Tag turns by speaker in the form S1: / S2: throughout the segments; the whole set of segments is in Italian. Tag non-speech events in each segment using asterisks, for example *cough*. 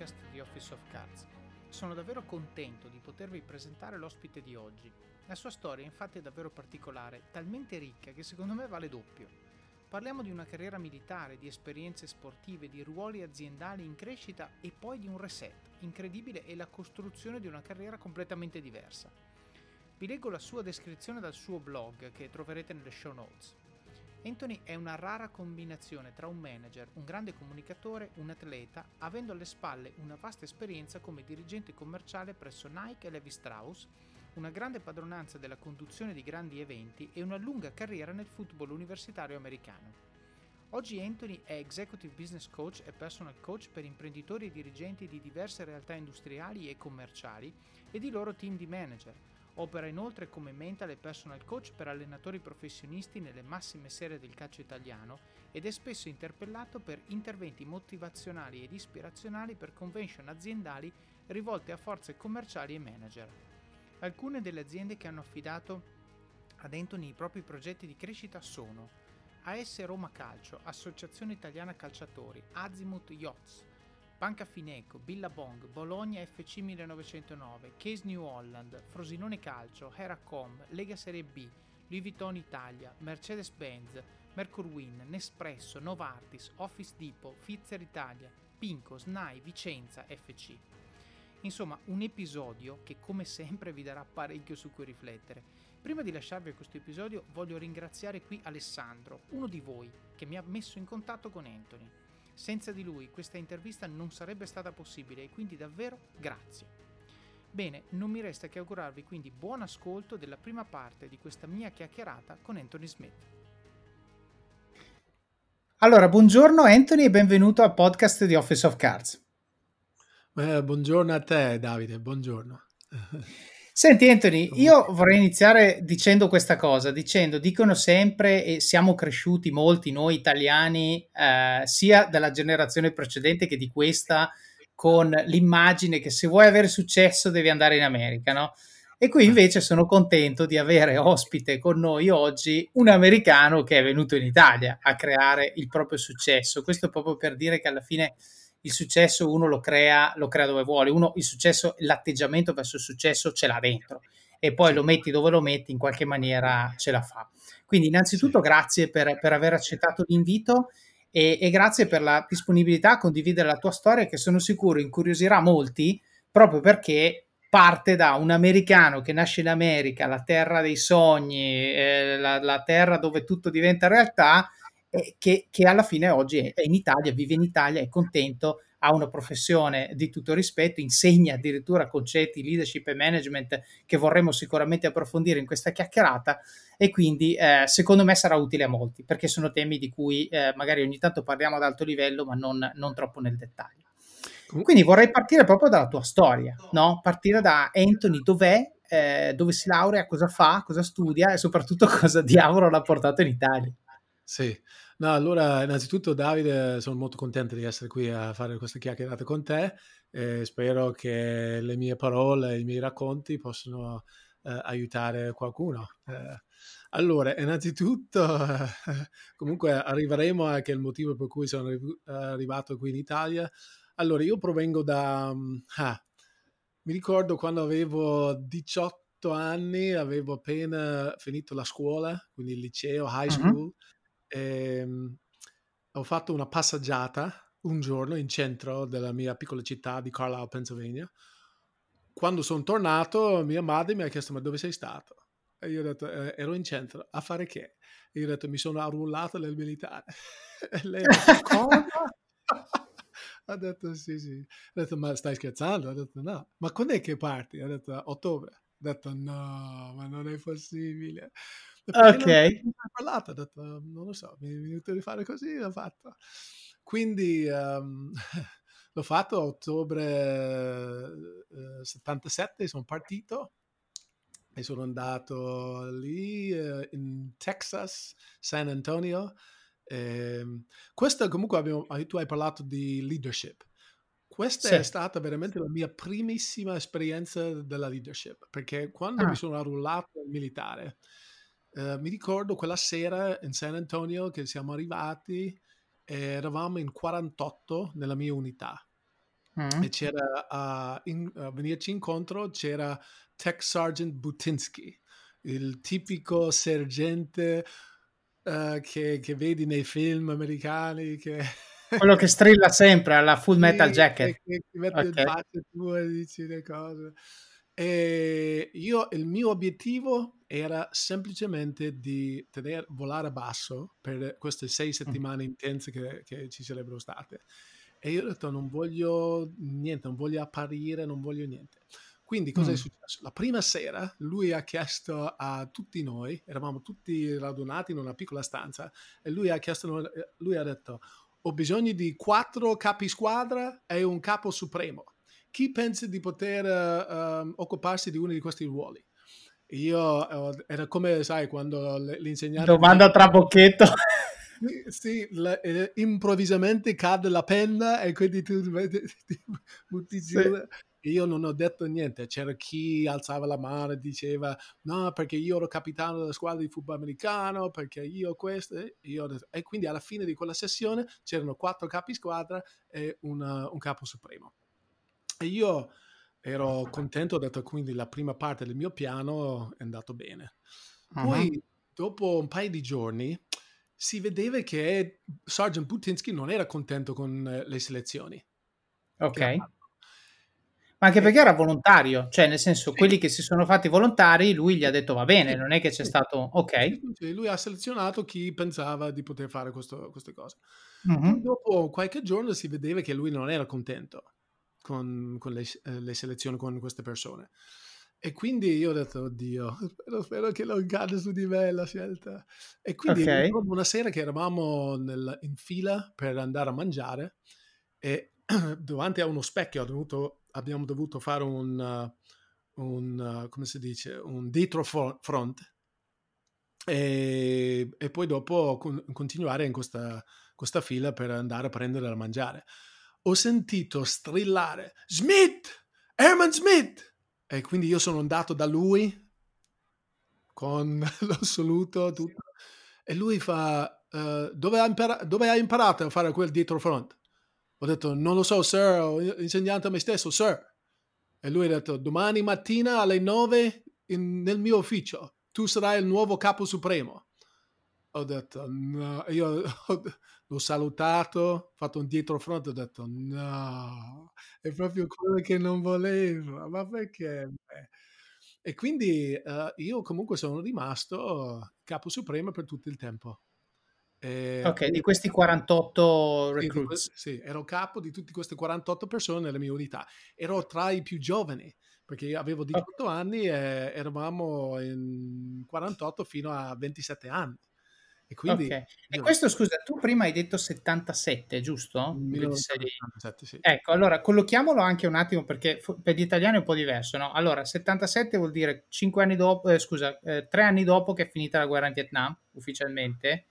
S1: podcast di Office of Cards. Sono davvero contento di potervi presentare l'ospite di oggi. La sua storia infatti è davvero particolare, talmente ricca che secondo me vale doppio. Parliamo di una carriera militare, di esperienze sportive, di ruoli aziendali in crescita e poi di un reset incredibile e la costruzione di una carriera completamente diversa. Vi leggo la sua descrizione dal suo blog che troverete nelle show notes. Anthony è una rara combinazione tra un manager, un grande comunicatore, un atleta, avendo alle spalle una vasta esperienza come dirigente commerciale presso Nike e Levi Strauss, una grande padronanza della conduzione di grandi eventi e una lunga carriera nel football universitario americano. Oggi Anthony è Executive Business Coach e Personal Coach per imprenditori e dirigenti di diverse realtà industriali e commerciali e di loro team di manager, Opera inoltre come mental e personal coach per allenatori professionisti nelle massime serie del calcio italiano ed è spesso interpellato per interventi motivazionali ed ispirazionali per convention aziendali rivolte a forze commerciali e manager. Alcune delle aziende che hanno affidato ad Anthony i propri progetti di crescita sono AS Roma Calcio, Associazione Italiana Calciatori, Azimuth Yachts, Banca Fineco, Billabong, Bologna FC 1909, Case New Holland, Frosinone Calcio, Heracom, Lega Serie B, Louis Vuitton Italia, Mercedes-Benz, Mercurwin, Nespresso, Novartis, Office Depot, Pfizer Italia, Pinco, SNAI, Vicenza FC. Insomma, un episodio che come sempre vi darà parecchio su cui riflettere. Prima di lasciarvi questo episodio voglio ringraziare qui Alessandro, uno di voi, che mi ha messo in contatto con Anthony. Senza di lui questa intervista non sarebbe stata possibile e quindi davvero grazie. Bene, non mi resta che augurarvi quindi buon ascolto della prima parte di questa mia chiacchierata con Anthony Smith. Allora, buongiorno Anthony e benvenuto al podcast di Office of Cards.
S2: Eh, buongiorno a te Davide, buongiorno. *laughs*
S1: Senti Anthony, io vorrei iniziare dicendo questa cosa, dicendo, dicono sempre e siamo cresciuti molti noi italiani, eh, sia dalla generazione precedente che di questa, con l'immagine che se vuoi avere successo devi andare in America, no? E qui invece sono contento di avere ospite con noi oggi un americano che è venuto in Italia a creare il proprio successo. Questo proprio per dire che alla fine il successo uno lo crea, lo crea dove vuole, uno il successo, l'atteggiamento verso il successo ce l'ha dentro e poi lo metti dove lo metti, in qualche maniera ce la fa. Quindi innanzitutto grazie per, per, aver accettato l'invito e, e, grazie per la disponibilità a condividere la tua storia che sono sicuro incuriosirà molti proprio perché parte da un americano che nasce in America, la terra dei sogni, eh, la, la terra dove tutto diventa realtà, eh, che, che, alla fine oggi è in Italia, vive in Italia, è contento, ha una professione di tutto rispetto, insegna addirittura concetti, leadership e management che vorremmo sicuramente approfondire in questa chiacchierata e quindi eh, secondo me sarà utile a molti perché sono temi di cui eh, magari ogni tanto parliamo ad alto livello ma non, non troppo nel dettaglio. Quindi vorrei partire proprio dalla tua storia, no? partire da Anthony, dov'è, eh, dove si laurea, cosa fa, cosa studia e soprattutto *laughs* cosa diavolo l'ha portato in Italia.
S2: Sì, no, allora innanzitutto Davide sono molto contento di essere qui a fare questa chiacchierata con te e spero che le mie parole, i miei racconti possano eh, aiutare qualcuno. Eh, allora, innanzitutto, eh, *laughs* comunque arriveremo a che è il motivo per cui sono arrivato qui in Italia. Allora, io provengo da... Mm, ah, mi ricordo quando avevo 18 anni, avevo appena finito la scuola, quindi il liceo, high school. Uh-huh ehm, ho fatto una passeggiata un giorno in centro della mia piccola città di Carlisle, Pennsylvania. Quando sono tornato, mia madre mi ha chiesto: Ma dove sei stato? E io ho detto: eh, Ero in centro. A fare che? E io ho detto: Mi sono arruolato nel militare. *laughs* e lei ha detto: Cosa? *laughs* ha detto: Sì, sì. Ha detto: Ma stai scherzando? Ha detto: No. Ma quando è che parti? Ha detto: Ottobre. Ha detto: No, ma non è possibile.
S1: Ok.
S2: Non ho parlato, ho detto, non lo so, mi è venuto di fare così, l'ho fatto. Quindi um, *laughs* l'ho fatto a ottobre eh, 77, sono partito e sono andato lì eh, in Texas, San Antonio. Eh, questo comunque abbiamo, tu hai parlato di leadership. Questa sì. è stata veramente la mia primissima esperienza della leadership, perché quando ah. mi sono arruolato al militare, eh, mi ricordo quella sera in San Antonio che siamo arrivati, eravamo in 48 nella mia unità. mm. e c'era a, in, a venirci incontro c'era Tech Sergeant Butinsky, il tipico sergente uh, che, che, vedi nei film americani che... *laughs*
S1: Quello che strilla sempre alla Full Metal sì, Jacket.
S2: Che, che mette okay. il tu e dici le cose. E io, il mio obiettivo era semplicemente di tenere, volare basso per queste sei settimane intense che, che ci sarebbero state. E io ho detto non voglio niente, non voglio apparire, non voglio niente. Quindi cosa mm. è successo? La prima sera lui ha chiesto a tutti noi, eravamo tutti radunati in una piccola stanza, e lui ha chiesto, lui ha detto ho bisogno di quattro capi squadra e un capo supremo. Chi pensa di poter uh, occuparsi di uno di questi ruoli? Io era come, sai, quando l'insegnante...
S1: Domanda tra bocchetto. *laughs*
S2: sì, la, eh, improvvisamente cade la penna e quindi tu *laughs* ti butti giù. Sì. Io non ho detto niente, c'era chi alzava la mano e diceva no perché io ero capitano della squadra di football americano, perché io questo, e, io e quindi alla fine di quella sessione c'erano quattro capi squadra e una, un capo supremo. E io ero contento, ho detto quindi la prima parte del mio piano è andato bene. Poi uh-huh. dopo un paio di giorni si vedeva che Sergeant Putinsky non era contento con eh, le selezioni.
S1: Ok. Ma anche perché era volontario, cioè nel senso sì. quelli che si sono fatti volontari, lui gli ha detto va bene, non è che c'è stato ok.
S2: Sì, lui ha selezionato chi pensava di poter fare questo, queste cose. Uh-huh. Dopo qualche giorno si vedeva che lui non era contento con, con le, eh, le, selezioni con queste persone. E quindi io ho detto, oddio, spero, spero che non cade su di me la scelta. E quindi okay. una sera che eravamo nel, in fila per andare a mangiare e *clears throat* davanti a uno specchio dovuto, abbiamo dovuto fare un, uh, un uh, come si dice, un dietro front e, e poi dopo con, continuare in questa, questa fila per andare a prendere da mangiare ho sentito strillare Smith, Herman Smith. E quindi io sono andato da lui con *laughs* lo saluto, tutto. E lui fa, uh, dove, hai impara- dove, hai imparato a fare quel dietro front? Ho detto, non lo so, sir, ho insegnato a me stesso, sir. E lui ha detto, domani mattina alle 9 in, nel mio ufficio, tu sarai il nuovo capo supremo. Ho detto, no, io *laughs* l'ho salutato, ho fatto un dietro fronte, ho detto no, è proprio quello che non volevo, ma perché? E quindi uh, io comunque sono rimasto capo supremo per tutto il tempo.
S1: E ok, di questi 48 recruits.
S2: Sì, sì, ero capo di tutte queste 48 persone nella mia unità. Ero tra i più giovani, perché avevo 18 okay. anni e eravamo in 48 fino a 27 anni.
S1: E quindi... Okay. E questo, scusa, tu prima hai detto 77, giusto?
S2: 1977, sì.
S1: Ecco, allora collochiamolo anche un attimo perché per gli italiani è un po' diverso, no? Allora, 77 vuol dire 5 anni dopo, eh, scusa, eh, 3 anni dopo che è finita la guerra in Vietnam, ufficialmente,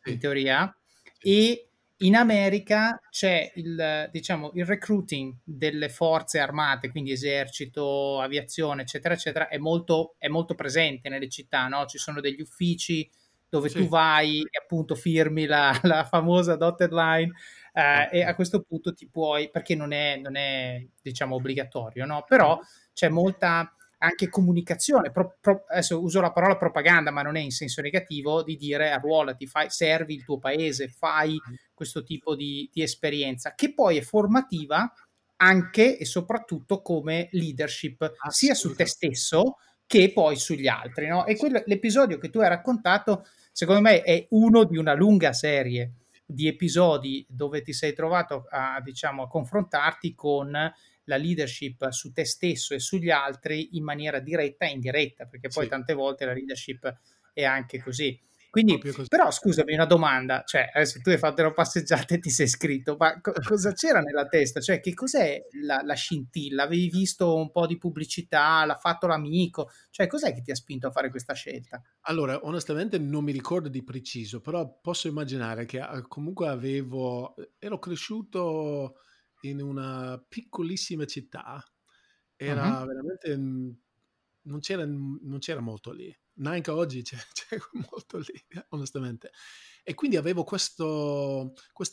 S1: sì. in teoria, sì. e in America c'è il, diciamo, il recruiting delle forze armate, quindi esercito, aviazione, eccetera, eccetera, è molto, è molto presente nelle città, no? Ci sono degli uffici dove sì. tu vai e appunto firmi la, *laughs* la famosa dotted line eh, e a questo punto ti puoi, perché non è, non è diciamo obbligatorio, no? Però c'è molta anche comunicazione, pro, pro, adesso uso la parola propaganda, ma non è in senso negativo, di dire arruolati, fai, servi il tuo paese, fai questo tipo di, di esperienza, che poi è formativa anche e soprattutto come leadership, sia su te stesso che poi sugli altri. No? E quello, l'episodio che tu hai raccontato secondo me è uno di una lunga serie di episodi dove ti sei trovato a, diciamo, a confrontarti con la leadership su te stesso e sugli altri in maniera diretta e indiretta, perché poi sì. tante volte la leadership è anche così. Quindi, però scusami una domanda, cioè adesso tu hai fatto una passeggiata e ti sei iscritto, ma co- cosa c'era nella testa? Cioè che cos'è la, la, scintilla? Avevi visto un po' di pubblicità, l'ha fatto l'amico, cioè cos'è che ti ha spinto a fare questa scelta?
S2: Allora, onestamente non mi ricordo di preciso, però posso immaginare che ah, comunque avevo, ero cresciuto in una piccolissima città, era uh-huh. veramente, non c'era, non c'era molto lì neanche oggi c'è, *laughs* c'è molto lì, onestamente. E quindi avevo questa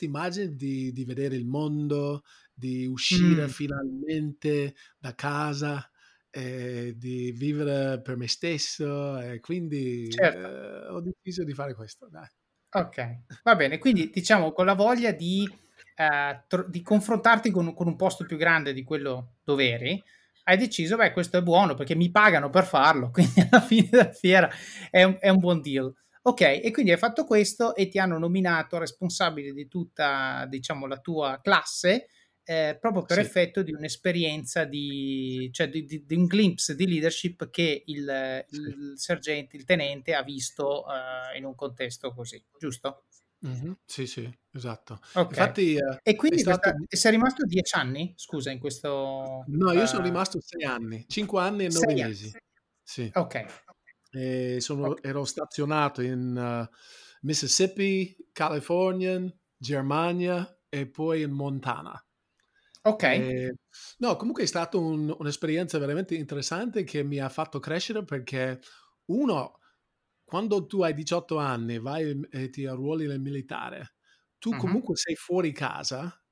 S2: immagine di, di, vedere il mondo, di uscire mm. finalmente da casa, eh, di vivere per me stesso e quindi certo. eh, ho deciso di fare questo. Dai.
S1: Ok, va bene, quindi diciamo con la voglia di, eh, tro- di confrontarti con, con, un posto più grande di quello dove eri, hai deciso, beh, questo è buono perché mi pagano per farlo, *laughs* quindi alla fine della fiera è un, è un buon deal. Ok, e quindi hai fatto questo e ti hanno nominato responsabile di tutta, diciamo, la tua classe eh, proprio per sì. effetto di un'esperienza di, cioè di, di, di, un glimpse di leadership che il, sì. il sergente, il tenente ha visto uh, in un contesto così, giusto?
S2: Mm-hmm. Sì, sì, esatto.
S1: Okay. Infatti, uh, e quindi stato... questa, sei rimasto dieci anni? Scusa, in questo...
S2: No, io sono rimasto sei anni, cinque anni e nove mesi. Sì.
S1: Ok.
S2: Sono, okay. Ero stazionato in Mississippi, California, Germania e poi in Montana.
S1: Ok. Eh,
S2: no, comunque è stata un, un'esperienza veramente interessante che mi ha fatto crescere perché uno, quando tu hai 18 anni, vai e ti arruoli nel militare, tu uh-huh. comunque sei fuori casa,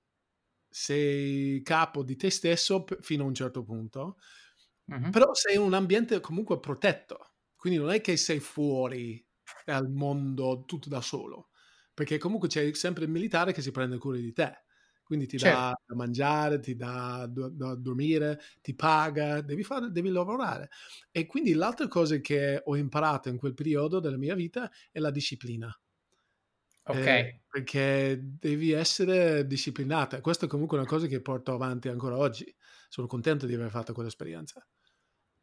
S2: sei capo di te stesso fino a un certo punto, uh-huh. però sei in un ambiente comunque protetto, quindi non è che sei fuori dal mondo tutto da solo, perché comunque c'è sempre il militare che si prende cura di te quindi ti certo. dà da mangiare, ti dà da dormire, ti paga, devi, fare, devi lavorare. E quindi l'altra cosa che ho imparato in quel periodo della mia vita è la disciplina.
S1: Ok. Eh,
S2: perché devi essere disciplinata. Questa è comunque una cosa che porto avanti ancora oggi. Sono contento di aver fatto quell'esperienza.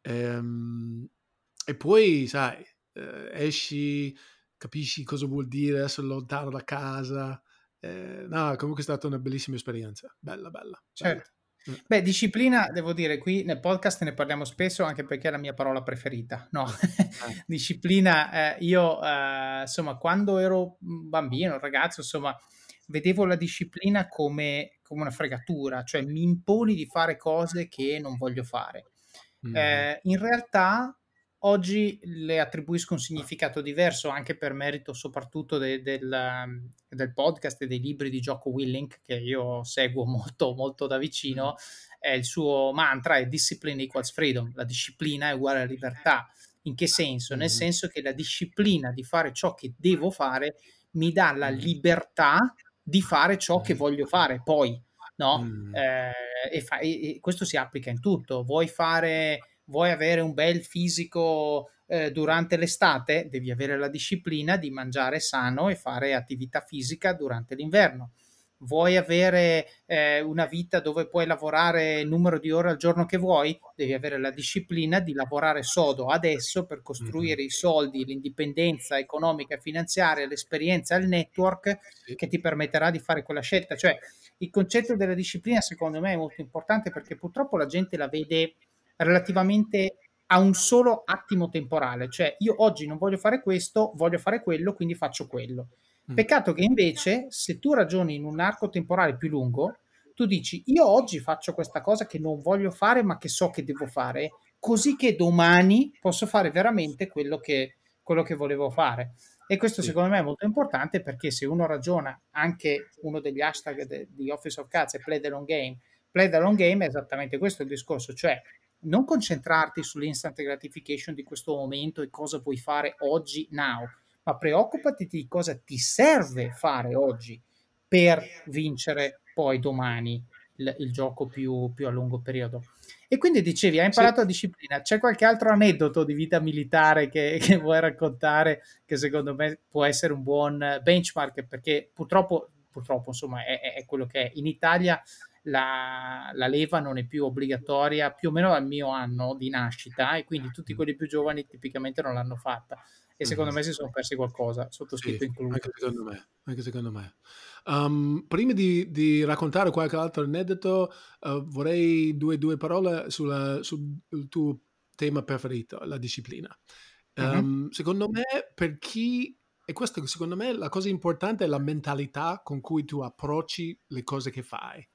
S2: Ehm, e poi, sai, eh, esci, capisci cosa vuol dire essere lontano da casa, eh, no, comunque è stata una bellissima esperienza, bella, bella.
S1: Certo. Bella. Mm. Beh, disciplina, devo dire, qui nel podcast ne parliamo spesso anche perché è la mia parola preferita. No, *laughs* eh. disciplina, eh, io eh, insomma, quando ero bambino, ragazzo, insomma, vedevo la disciplina come, come, una fregatura, cioè mi imponi di fare cose che non voglio fare. Mm. in realtà Oggi le attribuisco un significato diverso anche per merito soprattutto de, del, um, del, podcast e dei libri di Gioco Willink che io seguo molto, molto da vicino. Eh, il suo mantra è discipline equals freedom, la disciplina è uguale alla libertà. In che senso? Nel senso che la disciplina di fare ciò che devo fare mi dà la libertà di fare ciò che voglio fare poi, no? Eh, e, fa, e, e questo si applica in tutto. Vuoi fare vuoi avere un bel fisico eh, durante l'estate, devi avere la disciplina di mangiare sano e fare attività fisica durante l'inverno. Vuoi avere eh, una vita dove puoi lavorare il numero di ore al giorno che vuoi? Devi avere la disciplina di lavorare sodo adesso per costruire mm-hmm. i soldi, l'indipendenza economica e finanziaria, l'esperienza, il network sì. che ti permetterà di fare quella scelta. Cioè, il concetto della disciplina secondo me è molto importante perché purtroppo la gente la vede relativamente a un solo attimo temporale, cioè io oggi non voglio fare questo, voglio fare quello, quindi faccio quello. Mm. Peccato che invece se tu ragioni in un arco temporale più lungo, tu dici io oggi faccio questa cosa che non voglio fare ma che so che devo fare, così che domani posso fare veramente quello che, quello che volevo fare. E questo sì. secondo me è molto importante perché se uno ragiona, anche uno degli hashtag di Office of Cats è play the long game, play the long game è esattamente questo il discorso, cioè non concentrarti sull'instant gratification di questo momento e cosa puoi fare oggi, now, ma preoccupati di cosa ti serve fare oggi per vincere poi domani il, il gioco più, più, a lungo periodo. E quindi dicevi, hai imparato sì. la disciplina. C'è qualche altro aneddoto di vita militare che, *laughs* che, vuoi raccontare che secondo me può essere un buon benchmark? Perché purtroppo, purtroppo insomma, è, è quello che è. In Italia la, la, leva non è più obbligatoria più o meno dal mio anno di nascita e quindi tutti quelli più giovani tipicamente non l'hanno fatta e secondo mm. me si sono persi qualcosa, sottoscritto sì, incluso.
S2: Anche secondo me. Anche secondo me. Um, prima di, di, raccontare qualche altro aneddoto, uh, vorrei due, due parole sulla, sul tuo tema preferito, la disciplina. Um, mm-hmm. Secondo me, per chi e questo secondo me la cosa importante è la mentalità con cui tu approcci le cose che fai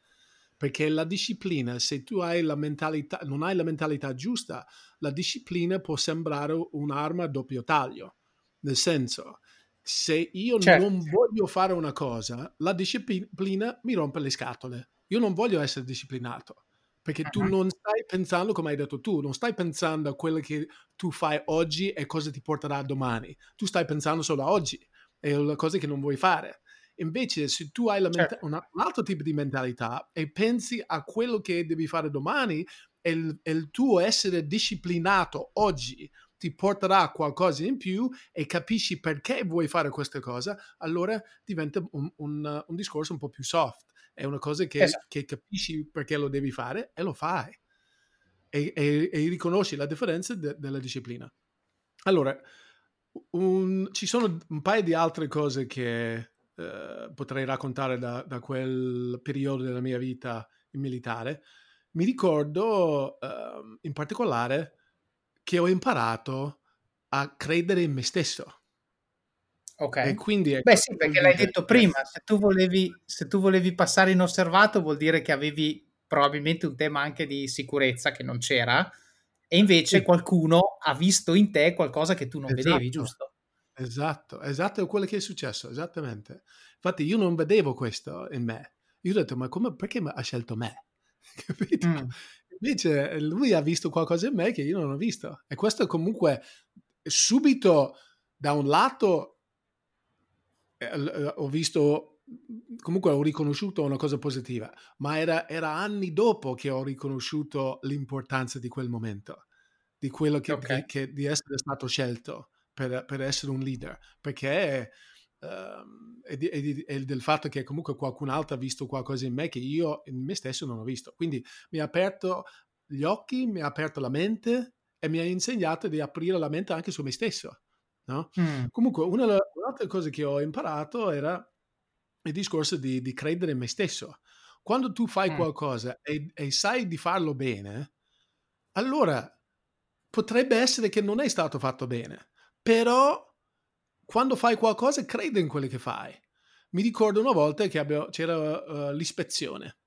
S2: perché la disciplina, se tu hai la mentalità, non hai la mentalità giusta, la disciplina può sembrare un'arma a doppio taglio. Nel senso, se io certo. non voglio fare una cosa, la disciplina mi rompe le scatole. Io non voglio essere disciplinato perché uh-huh. tu non stai pensando, come hai detto tu, non stai pensando a quello che tu fai oggi e cosa ti porterà domani. Tu stai pensando solo a oggi e alle cose che non vuoi fare. Invece, se tu hai certo. una, un altro tipo di mentalità e pensi a quello che devi fare domani, e il, e il tuo essere disciplinato oggi ti porterà a qualcosa in più e capisci perché vuoi fare questa cosa, allora diventa un, un, un discorso un po' più soft. È una cosa che, esatto. che capisci perché lo devi fare e lo fai. E, e, e riconosci la differenza de, della disciplina. Allora, un, ci sono un paio di altre cose che eh, potrei raccontare da, da, quel periodo della mia vita in militare. Mi ricordo eh, in particolare che ho imparato a credere in me stesso.
S1: Ok. E quindi Beh sì, perché l'hai detto prima, se tu, volevi, se tu volevi passare inosservato vuol dire che avevi probabilmente un tema anche di sicurezza che non c'era e invece sì. qualcuno ha visto in te qualcosa che tu non esatto. vedevi, giusto?
S2: Esatto, esatto, è quello che è successo, esattamente. Infatti io non vedevo questo in me. Io ho detto, ma come, perché ha scelto me? *laughs* Capito? Mm. Invece lui ha visto qualcosa in me che io non ho visto. E questo comunque subito, da un lato, eh, eh, ho visto, comunque ho riconosciuto una cosa positiva, ma era, era, anni dopo che ho riconosciuto l'importanza di quel momento, di quello che, okay. che, che di essere stato scelto per, per, essere un leader, perché... Uh, e, e, e, del fatto che comunque qualcun altro ha visto qualcosa in me che io in me stesso non ho visto. Quindi mi ha aperto gli occhi, mi ha aperto la mente e mi ha insegnato di aprire la mente anche su me stesso. No? Mm. Comunque, una delle cose che ho imparato era il discorso di, di credere in me stesso. Quando tu fai mm. qualcosa e, e sai di farlo bene, allora potrebbe essere che non è stato fatto bene, però quando fai qualcosa credi in quello che fai. Mi ricordo una volta che abbiamo, c'era uh, l'ispezione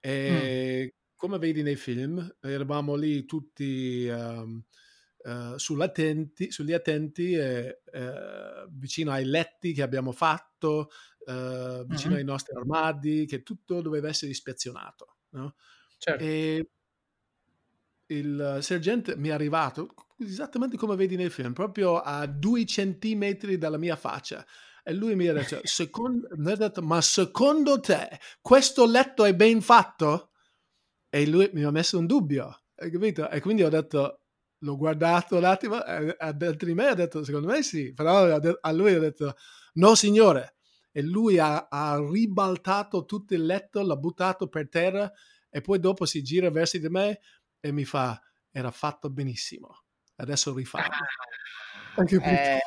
S2: e mm. come vedi nei film eravamo lì tutti um, uh, sull'attenti, sugli attenti e, uh, vicino ai letti che abbiamo fatto, vicino mm-hmm. ai nostri armadi, che tutto doveva essere ispezionato. No? Certo. E il sergente mi è arrivato esattamente come vedi nel film, proprio a due centimetri dalla mia faccia. E lui mi ha *laughs* detto, secondo, mi ha detto, ma secondo te questo letto è ben fatto? E lui mi ha messo un dubbio, hai capito? E quindi ho detto, l'ho guardato un attimo, e dentro di me ha detto, secondo me sì, però a lui ho detto, no signore. E lui ha, ha ribaltato tutto il letto, l'ha buttato per terra e poi dopo si gira verso di me e mi fa, era fatto benissimo, adesso rifallo.
S1: Ah, eh,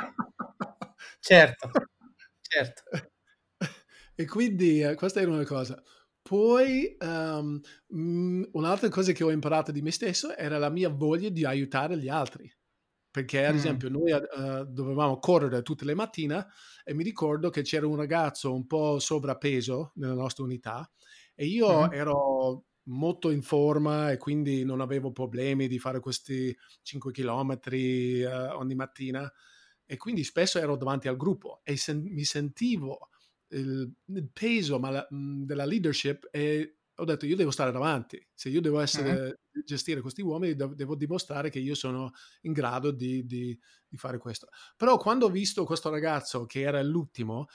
S1: *laughs* certo, certo. *laughs*
S2: E quindi eh, questa era una cosa. Poi um, mh, un'altra cosa che ho imparato di me stesso era la mia voglia di aiutare gli altri. Perché, ad mm. esempio, noi uh, dovevamo correre tutte le mattine e mi ricordo che c'era un ragazzo un po' sovrappeso nella nostra unità e io mm. ero molto in forma e quindi non avevo problemi di fare questi 5 km uh, ogni mattina e quindi spesso ero davanti al gruppo e sen- mi sentivo il, il peso la, mhmm, della leadership e ho detto io devo stare davanti, se io devo essere, uh-huh. gestire questi uomini devo dimostrare che io sono in grado di, di, di fare questo. Però quando ho visto questo ragazzo che era l'ultimo,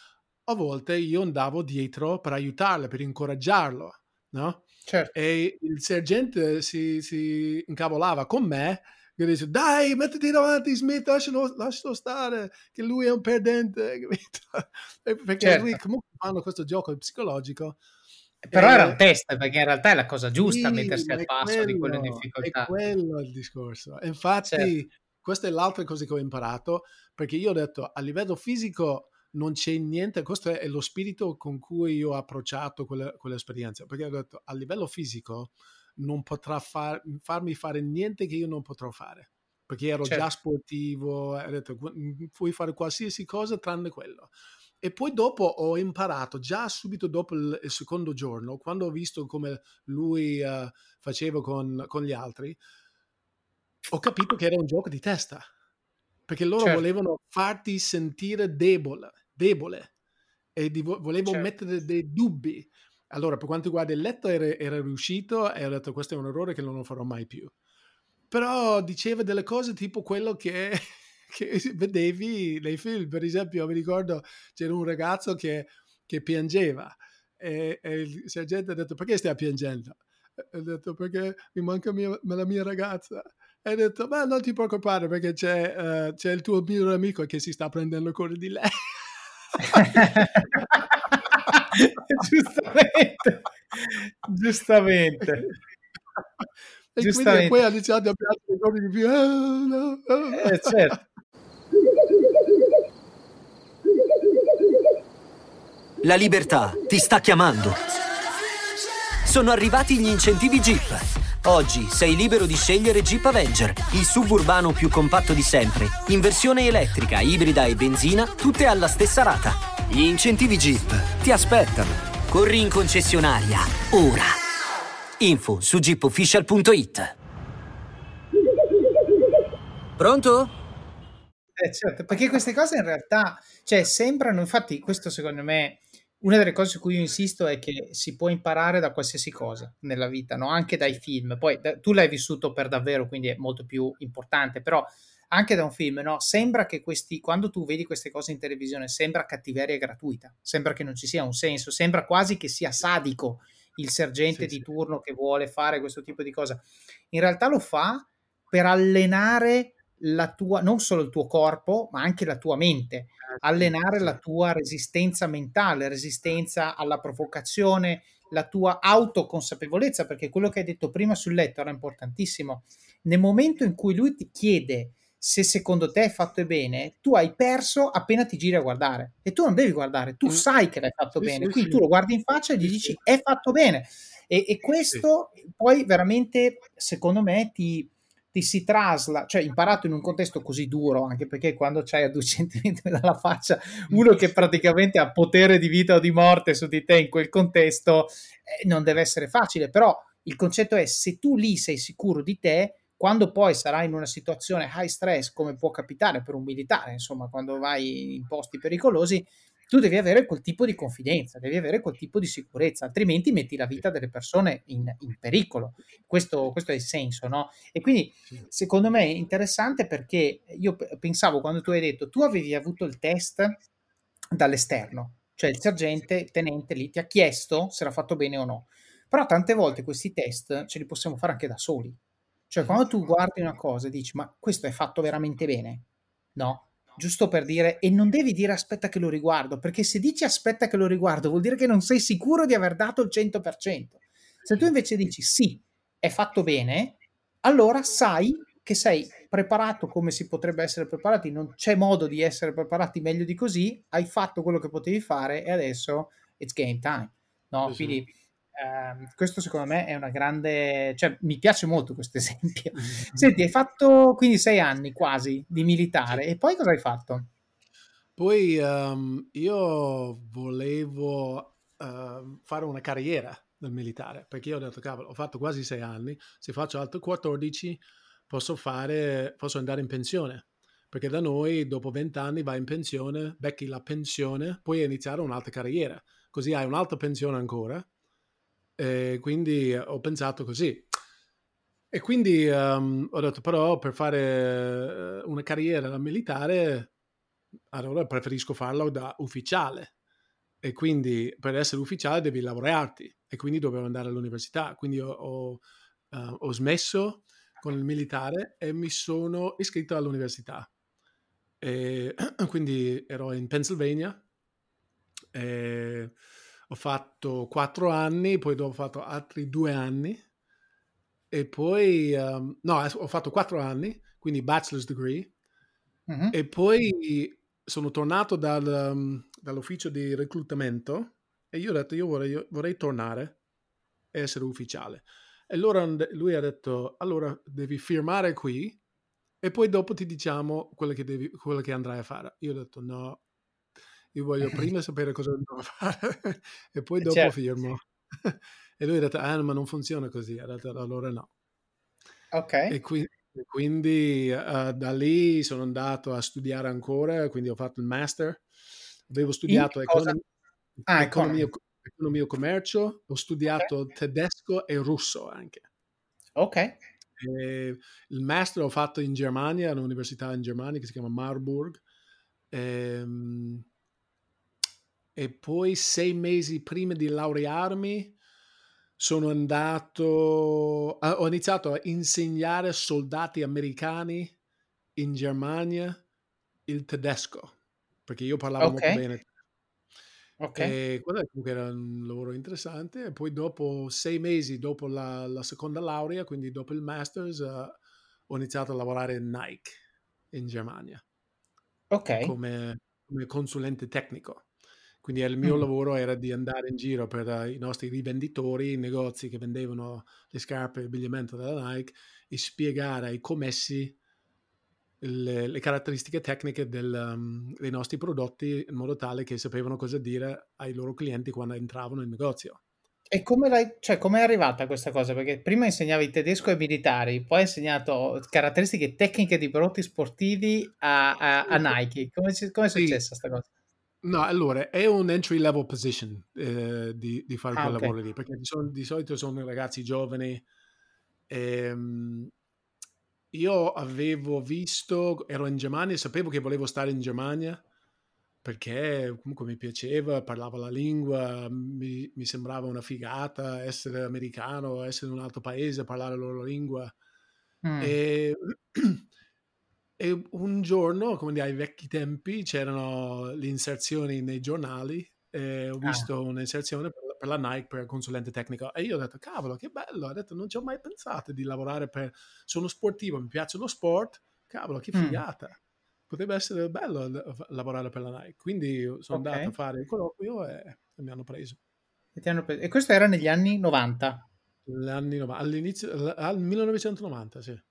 S2: a volte io andavo dietro per aiutarlo, per incoraggiarlo, no? Certo. E il sergente si, si incavolava con me che dice dai mettiti davanti Smith lascialo, lascialo stare che lui è un perdente *laughs* perché certo. lui comunque fanno questo gioco psicologico
S1: però era un test perché in realtà è la cosa giusta sì, mettersi al passo quello, di quelle difficoltà
S2: è quello il discorso infatti certo. questa è l'altra cosa che ho imparato perché io ho detto a livello fisico non c'è niente, questo è lo spirito con cui io ho approcciato quella, quell'esperienza, perché ho detto a livello fisico non potrà far, farmi fare niente che io non potrò fare, perché ero certo. già sportivo, ho detto puoi fare qualsiasi cosa tranne quello. E poi dopo ho imparato, già subito dopo il, il secondo giorno, quando ho visto come lui uh, faceva con, con, gli altri, ho capito che era un gioco di testa. Perché loro certo. volevano farti sentire debole, debole e di, volevano certo. mettere dei dubbi. Allora, per quanto riguarda il letto, era, era riuscito e ho detto questo è un errore che non lo farò mai più. Però diceva delle cose tipo quello che *laughs* che vedevi nei film. Per esempio, mi ricordo c'era un ragazzo che, che piangeva e, e, il sergente ha detto perché stai piangendo? E ha detto perché mi manca mia, la mia ragazza. E ha detto ma non ti preoccupare perché c'è, uh, c'è il tuo migliore amico che si sta prendendo cura di lei. *laughs*
S1: giustamente giustamente
S2: e quindi poi ha iniziato a piangere giorni di più oh, no, oh.
S1: Eh, certo
S3: La libertà ti sta chiamando. Sono arrivati gli incentivi Jeep. Oggi sei libero di scegliere Jeep Avenger, il suburbano più compatto di sempre, in versione elettrica, ibrida e benzina, tutte alla stessa rata. Gli incentivi Jeep ti aspettano. Corri in concessionaria, ora. Info su jeepofficial.it. Pronto?
S1: Eh, certo, perché queste cose in realtà, cioè, sembrano, infatti, questo secondo me una delle cose su cui io insisto è che si può imparare da qualsiasi cosa nella vita, no? anche dai film. Poi da, tu l'hai vissuto per davvero, quindi è molto più importante, però anche da un film, no? Sembra che questi, quando tu vedi queste cose in televisione, sembra cattiveria gratuita, sembra che non ci sia un senso, sembra quasi che sia sadico il sergente sì, di turno che vuole fare questo tipo di cosa. In realtà lo fa per allenare la tua, non solo il tuo corpo, ma anche la tua mente, eh, allenare la tua resistenza mentale, resistenza alla provocazione, la tua autoconsapevolezza, perché quello che hai detto prima sul letto era importantissimo. Nel momento in cui lui ti chiede se secondo te è fatto bene, tu hai perso appena ti giri a guardare. E tu non devi guardare, tu sai che l'hai fatto sì, bene, sì, quindi sì. tu lo guardi in faccia e gli dici è fatto bene. E, e questo poi veramente, secondo me, ti, ti si trasla, cioè imparato in un contesto così duro, anche perché quando c'hai a due centimetri dalla faccia uno che praticamente ha potere di vita o di morte su di te in quel contesto, eh, non deve essere facile, però il concetto è se tu lì sei sicuro di te, quando poi sarai in una situazione high stress, come può capitare per un militare, insomma, quando vai in posti pericolosi, tu devi avere quel tipo di confidenza, devi avere quel tipo di sicurezza, altrimenti metti la vita delle persone in, in pericolo. Questo, questo, è il senso, no? E quindi secondo me è interessante perché io pensavo quando tu hai detto tu avevi avuto il test dall'esterno, cioè il sergente, il tenente lì ti ha chiesto se era fatto bene o no. Però tante volte questi test ce li possiamo fare anche da soli. Cioè quando tu guardi una cosa e dici ma questo è fatto veramente bene? No, giusto per dire, e non devi dire aspetta che lo riguardo, perché se dici aspetta che lo riguardo vuol dire che non sei sicuro di aver dato il 100%. Se tu invece dici sì, è fatto bene, allora sai che sei preparato come si potrebbe essere preparati, non c'è modo di essere preparati meglio di così, hai fatto quello che potevi fare e adesso it's game time. No? Quindi Uh, questo secondo me è una grande, cioè mi piace molto questo *laughs* esempio. *laughs* Senti, hai fatto quindi sei anni quasi di militare e poi cosa hai fatto?
S2: Poi um, io volevo uh, fare una carriera nel militare perché io ho detto cavolo ho fatto quasi sei anni, se faccio altri 14 posso fare, posso andare in pensione perché da noi dopo 20 anni vai in pensione, becchi la pensione, puoi iniziare un'altra carriera, così hai un'altra pensione ancora e quindi ho pensato così. E quindi um, ho detto, però per fare una carriera da militare, allora preferisco farlo da ufficiale. E quindi per essere ufficiale devi lavorarti. E quindi dovevo andare all'università. Quindi ho, ho, uh, ho smesso con il militare e mi sono iscritto all'università. E *clears throat* quindi ero in Pennsylvania. E ho fatto quattro anni, poi dopo ho fatto altri due anni e poi, um, no, ho fatto quattro anni, quindi bachelor's degree, uh-huh. e poi sono tornato dal, um, dall'ufficio di reclutamento e io ho detto io vorrei, io vorrei tornare e essere ufficiale. E allora lui ha detto, allora devi firmare qui e poi dopo ti diciamo quello che, devi, quello che andrai a fare. Io ho detto no, io voglio *laughs* prima sapere cosa devo fare e poi dopo certo. firmo. *laughs* e lui ha detto, ah, ma non funziona così. Ha detto, allora no.
S1: Ok.
S2: E, qui, e quindi uh, da lì sono andato a studiare ancora, quindi ho fatto il master. Avevo studiato economia, ah, economia, economia e commercio, ho studiato okay. tedesco e russo anche.
S1: Ok.
S2: E il master l'ho fatto in Germania, all'università in Germania che si chiama Marburg. E, ehm, e poi sei mesi prima di laurearmi sono andato, ho iniziato a insegnare soldati americani in Germania il tedesco, perché io parlavo okay. molto bene. Ok. E comunque era un lavoro interessante. E poi dopo sei mesi dopo la, la seconda laurea, quindi dopo il master's, uh, ho iniziato a lavorare in Nike in Germania.
S1: Ok.
S2: Come, come consulente tecnico. Quindi il mio mm. lavoro era di andare in giro per uh, i nostri rivenditori, i negozi che vendevano le scarpe e l'abbigliamento della Nike e spiegare ai commessi le, le caratteristiche tecniche del, um, dei nostri prodotti in modo tale che sapevano cosa dire ai loro clienti quando entravano in negozio.
S1: E come l'hai, cioè, com'è arrivata questa cosa? Perché prima insegnavi tedesco ai militari, poi hai insegnato caratteristiche tecniche di prodotti sportivi a, a, a Nike. Come, come è successa questa cosa?
S2: No, allora è un entry level position eh, di, di, fare ah, quel okay. lavoro lì, perché sono, di solito sono ragazzi giovani. Ehm, io avevo visto, ero in Germania, sapevo che volevo stare in Germania perché comunque mi piaceva, parlavo la lingua, mi, mi sembrava una figata essere americano, essere in un altro paese, parlare la loro lingua. Mm. E *clears throat* E un giorno, come dire, ai vecchi tempi, c'erano le inserzioni nei giornali e ho ah. visto ah. un'inserzione per, per, la Nike per consulente tecnico e io ho detto, cavolo, che bello, ho detto, non ci ho mai pensato di lavorare per... Sono sportivo, mi piace lo sport, cavolo, che figata. Mm. Potrebbe essere bello lavorare per la Nike. Quindi sono okay. andato a fare il colloquio e, e mi hanno preso.
S1: E, hanno preso. e questo era negli anni 90?
S2: Anni 90, all'inizio, al 1990, sì.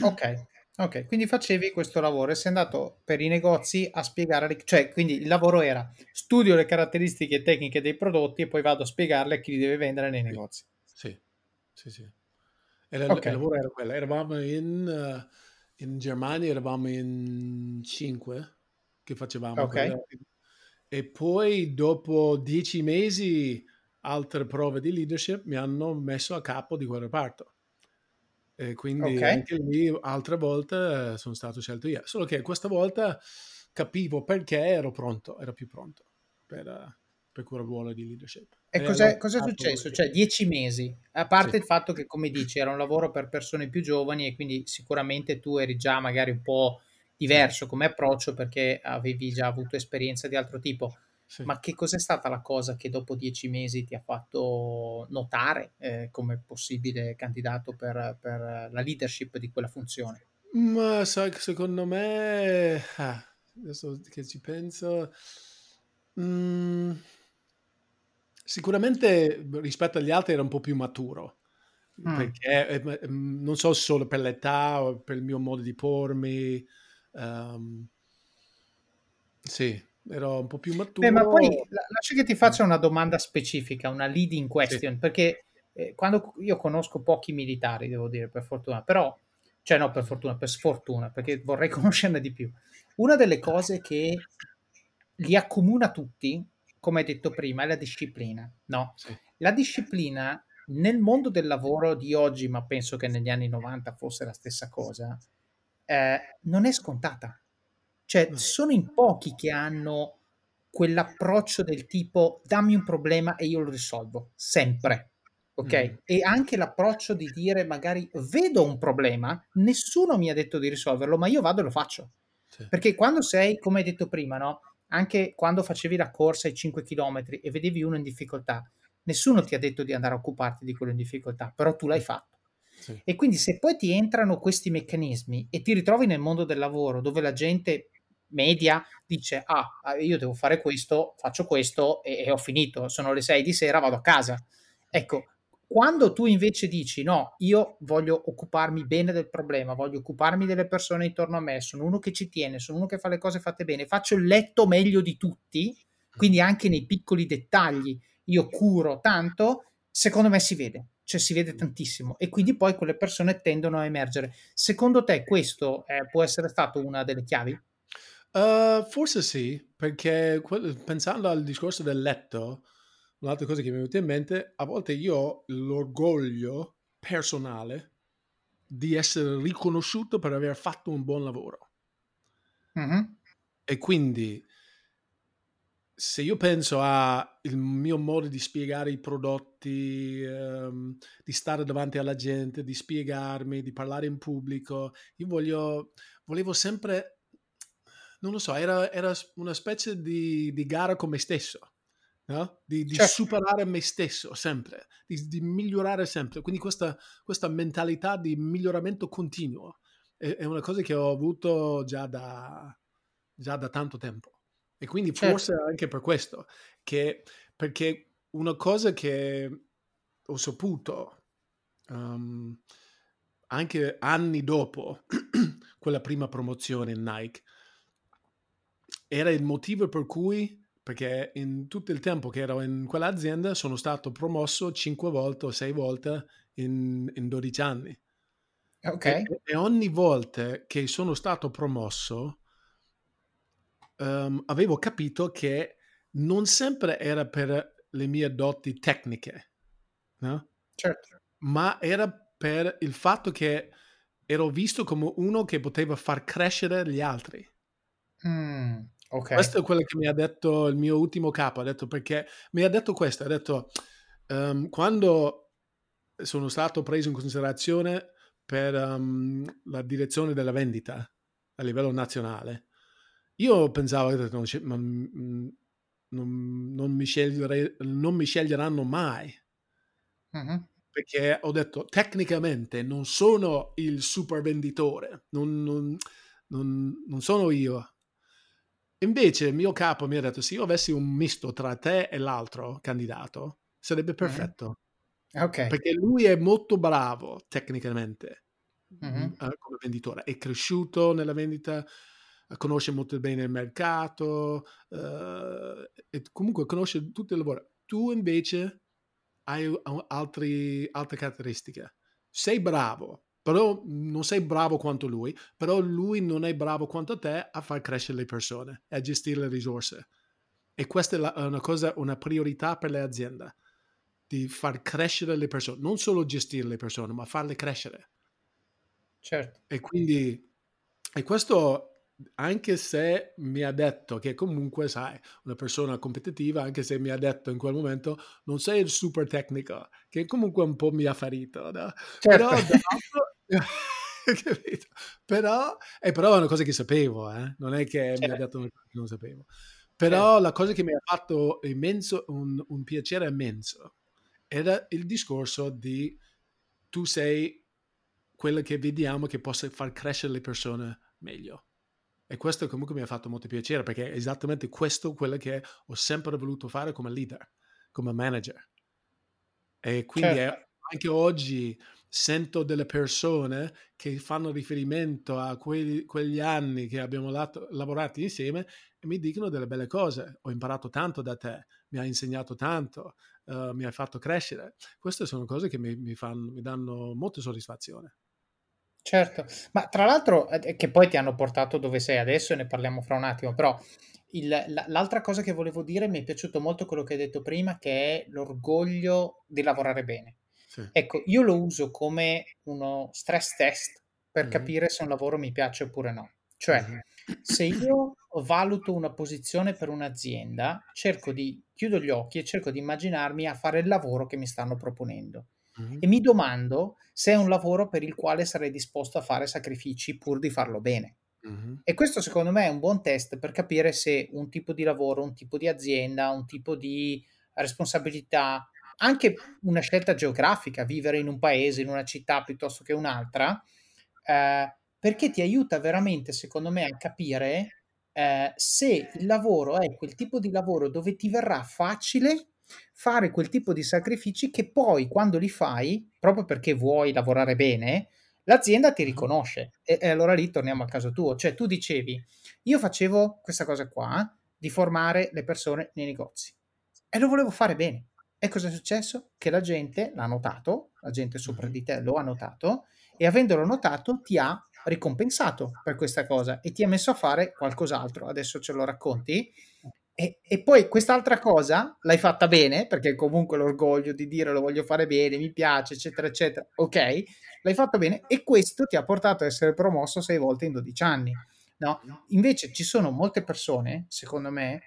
S1: Ok. Ok, quindi facevi questo lavoro e sei andato per i negozi a spiegare, cioè quindi il lavoro era studio le caratteristiche tecniche dei prodotti e poi vado a spiegarle a chi li deve vendere nei negozi.
S2: Sì, sì, sì. Era, okay. Il lavoro era quello, eravamo in, uh, in, Germania, eravamo in cinque che facevamo.
S1: Ok.
S2: E poi dopo dieci mesi altre prove di leadership mi hanno messo a capo di quel reparto. E quindi okay. anche lì altre volte sono stato scelto io. Solo che questa volta capivo perché ero pronto, ero più pronto per, per quel ruolo di leadership.
S1: E, e cos'è, cos'è successo? Cioè dieci mesi, a parte sì. il fatto che come dici era un lavoro per persone più giovani e quindi sicuramente tu eri già magari un po' diverso come approccio perché avevi già avuto esperienza di altro tipo. Sì. Ma che cos'è stata la cosa che dopo dieci mesi ti ha fatto notare eh, come possibile candidato per, per, la leadership di quella funzione?
S2: Ma sai, secondo me, ah, adesso che ci penso, mm, sicuramente rispetto agli altri era un po' più maturo. Mm. Perché eh, mm, non so solo per l'età o per il mio modo di pormi, um, sì, ero un po' più maturo.
S1: Beh, ma poi lascia che ti faccia una domanda specifica, una leading question, sì. perché eh, quando io conosco pochi militari, devo dire, per fortuna, però, cioè no, per fortuna, per sfortuna, perché vorrei *laughs* conoscerne di più. Una delle cose che li accomuna tutti, come hai detto prima, è la disciplina, no? Sì. La disciplina nel mondo del lavoro di oggi, ma penso che negli anni 90 fosse la stessa cosa, eh, non è scontata cioè, sono in pochi che hanno quell'approccio del tipo dammi un problema e io lo risolvo, sempre. Ok? Mm. E anche l'approccio di dire magari vedo un problema, nessuno mi ha detto di risolverlo, ma io vado e lo faccio. Sì. Perché quando sei, come hai detto prima, no? Anche quando facevi la corsa ai 5 km e vedevi uno in difficoltà, nessuno ti ha detto di andare a occuparti di quello in difficoltà, però tu l'hai fatto. Sì. E quindi se poi ti entrano questi meccanismi e ti ritrovi nel mondo del lavoro dove la gente media dice ah, ah io devo fare questo, faccio questo e, e ho finito, sono le 6 di sera, vado a casa. Ecco, Quando tu invece dici no, io voglio occuparmi bene del problema, voglio occuparmi delle persone intorno a me, sono uno che ci tiene, sono uno che fa le cose fatte bene, faccio il letto meglio di tutti, quindi anche nei piccoli dettagli io curo tanto, secondo me si vede, cioè si vede tantissimo e quindi poi quelle persone tendono a emergere. Secondo te questo eh, può essere stato una delle chiavi?
S2: Uh, forse sì, perché pensando al discorso del letto, un'altra cosa che mi è venuta in mente, a volte io ho l'orgoglio personale di essere riconosciuto per aver fatto un buon lavoro.
S1: Mm-hmm.
S2: E quindi se io penso al mio modo di spiegare i prodotti, um, di stare davanti alla gente, di spiegarmi, di parlare in pubblico, io voglio, volevo sempre, non lo so, era, era una specie di, di gara con me stesso no? di, di certo. superare me stesso sempre, di, di migliorare sempre. Quindi questa, questa, mentalità di miglioramento continuo è, è, una cosa che ho avuto già da, già da tanto tempo. E quindi certo. forse anche per questo, che, perché una cosa che ho saputo um, anche anni dopo *clears throat* quella prima promozione in Nike era il motivo per cui perché in tutto il tempo che ero in quell'azienda sono stato promosso 5 volte o 6 volte in, in 12 anni.
S1: Ok.
S2: E, e, ogni volta che sono stato promosso um, avevo capito che non sempre era per le mie doti tecniche, no?
S1: Certo.
S2: Ma era per il fatto che ero visto come uno che poteva far crescere gli altri.
S1: Mm. Okay.
S2: Questo è quello che mi ha detto il mio ultimo capo, ha detto perché mi ha detto questo, ha detto um, quando sono stato preso in considerazione per um, la direzione della vendita a livello nazionale, io pensavo che non, non, non, non, mi, non mi sceglieranno mai.
S1: Uh-huh.
S2: Perché ho detto tecnicamente non sono il super venditore, non, non sono io Invece il mio capo mi ha detto se io avessi un misto tra te e l'altro candidato sarebbe perfetto.
S1: Mm-hmm. Ok.
S2: Perché lui è molto bravo tecnicamente
S1: mm-hmm.
S2: uh, come venditore, è cresciuto nella vendita, conosce molto bene il mercato uh, e comunque conosce tutto il lavoro. Tu invece hai altri, altre caratteristiche. Sei bravo, però non sei bravo quanto lui, però lui non è bravo quanto te a far crescere le persone e a gestire le risorse. E questa è, la, è una cosa, una priorità per le aziende, di far crescere le persone, non solo gestire le persone, ma farle crescere.
S1: Certo.
S2: E quindi, e questo anche se mi ha detto che comunque, sai, una persona competitiva, anche se mi ha detto in quel momento non sei il super tecnico, che comunque un po' mi ha ferito, no?
S1: certo.
S2: però, *laughs* però, eh, però è una cosa che sapevo, eh? non è che certo. mi ha certo. detto una cosa che non sapevo. Però certo. la cosa che mi ha fatto immenso, un, un piacere immenso era il discorso di tu sei quello che vediamo che possa far crescere le persone meglio. E questo comunque mi ha fatto molto piacere perché è esattamente questo quello che ho sempre voluto fare come leader, come manager. E quindi certo. è, anche oggi sento delle persone che fanno riferimento a quelli, quegli anni che abbiamo lato, lavorato insieme e mi dicono delle belle cose. Ho imparato tanto da te, mi hai insegnato tanto, uh, mi hai fatto crescere. Queste sono cose che mi, mi, fanno, mi danno molta soddisfazione.
S1: Certo, ma tra l'altro eh, che poi ti hanno portato dove sei adesso e ne parliamo fra un attimo, però il, l'altra cosa che volevo dire mi è piaciuto molto quello che hai detto prima, che è l'orgoglio di lavorare bene.
S2: Sì.
S1: Ecco, io lo uso come uno stress test per
S2: Mhm.
S1: capire se un lavoro mi piace oppure no. Cioè,
S2: Mhm.
S1: se io valuto una posizione per un'azienda, cerco di chiudo gli occhi e cerco di immaginarmi a fare il lavoro che mi stanno proponendo
S2: Mhm.
S1: e mi domando se è un lavoro per il quale sarei disposto a fare sacrifici pur di farlo bene. E questo secondo me è un buon test per capire se un tipo di lavoro, un tipo di azienda, un tipo di responsabilità, anche una scelta geografica, vivere in un paese, in una città piuttosto che un'altra, eh, perché ti aiuta veramente, secondo me, a capire eh, se il lavoro è quel tipo di lavoro dove ti verrà facile fare quel tipo di sacrifici che poi quando li fai, proprio perché vuoi lavorare bene, l'azienda ti riconosce. E, e allora lì torniamo a caso tuo. Cioè tu dicevi, io facevo questa cosa qua, di formare le persone nei negozi. E lo volevo fare bene. E cosa è successo? Che la gente l'ha notato, la gente sopra di te lo ha notato, e avendolo notato ti ha ricompensato per questa cosa e ti ha messo a fare qualcos'altro. Adesso ce lo racconti. E, e, poi quest'altra cosa l'hai fatta bene, perché comunque l'orgoglio di dire lo voglio fare bene, mi piace, eccetera, eccetera. Ok, l'hai fatto bene e questo ti ha portato a essere promosso sei volte in 12 anni. No? Invece ci sono molte persone, secondo me,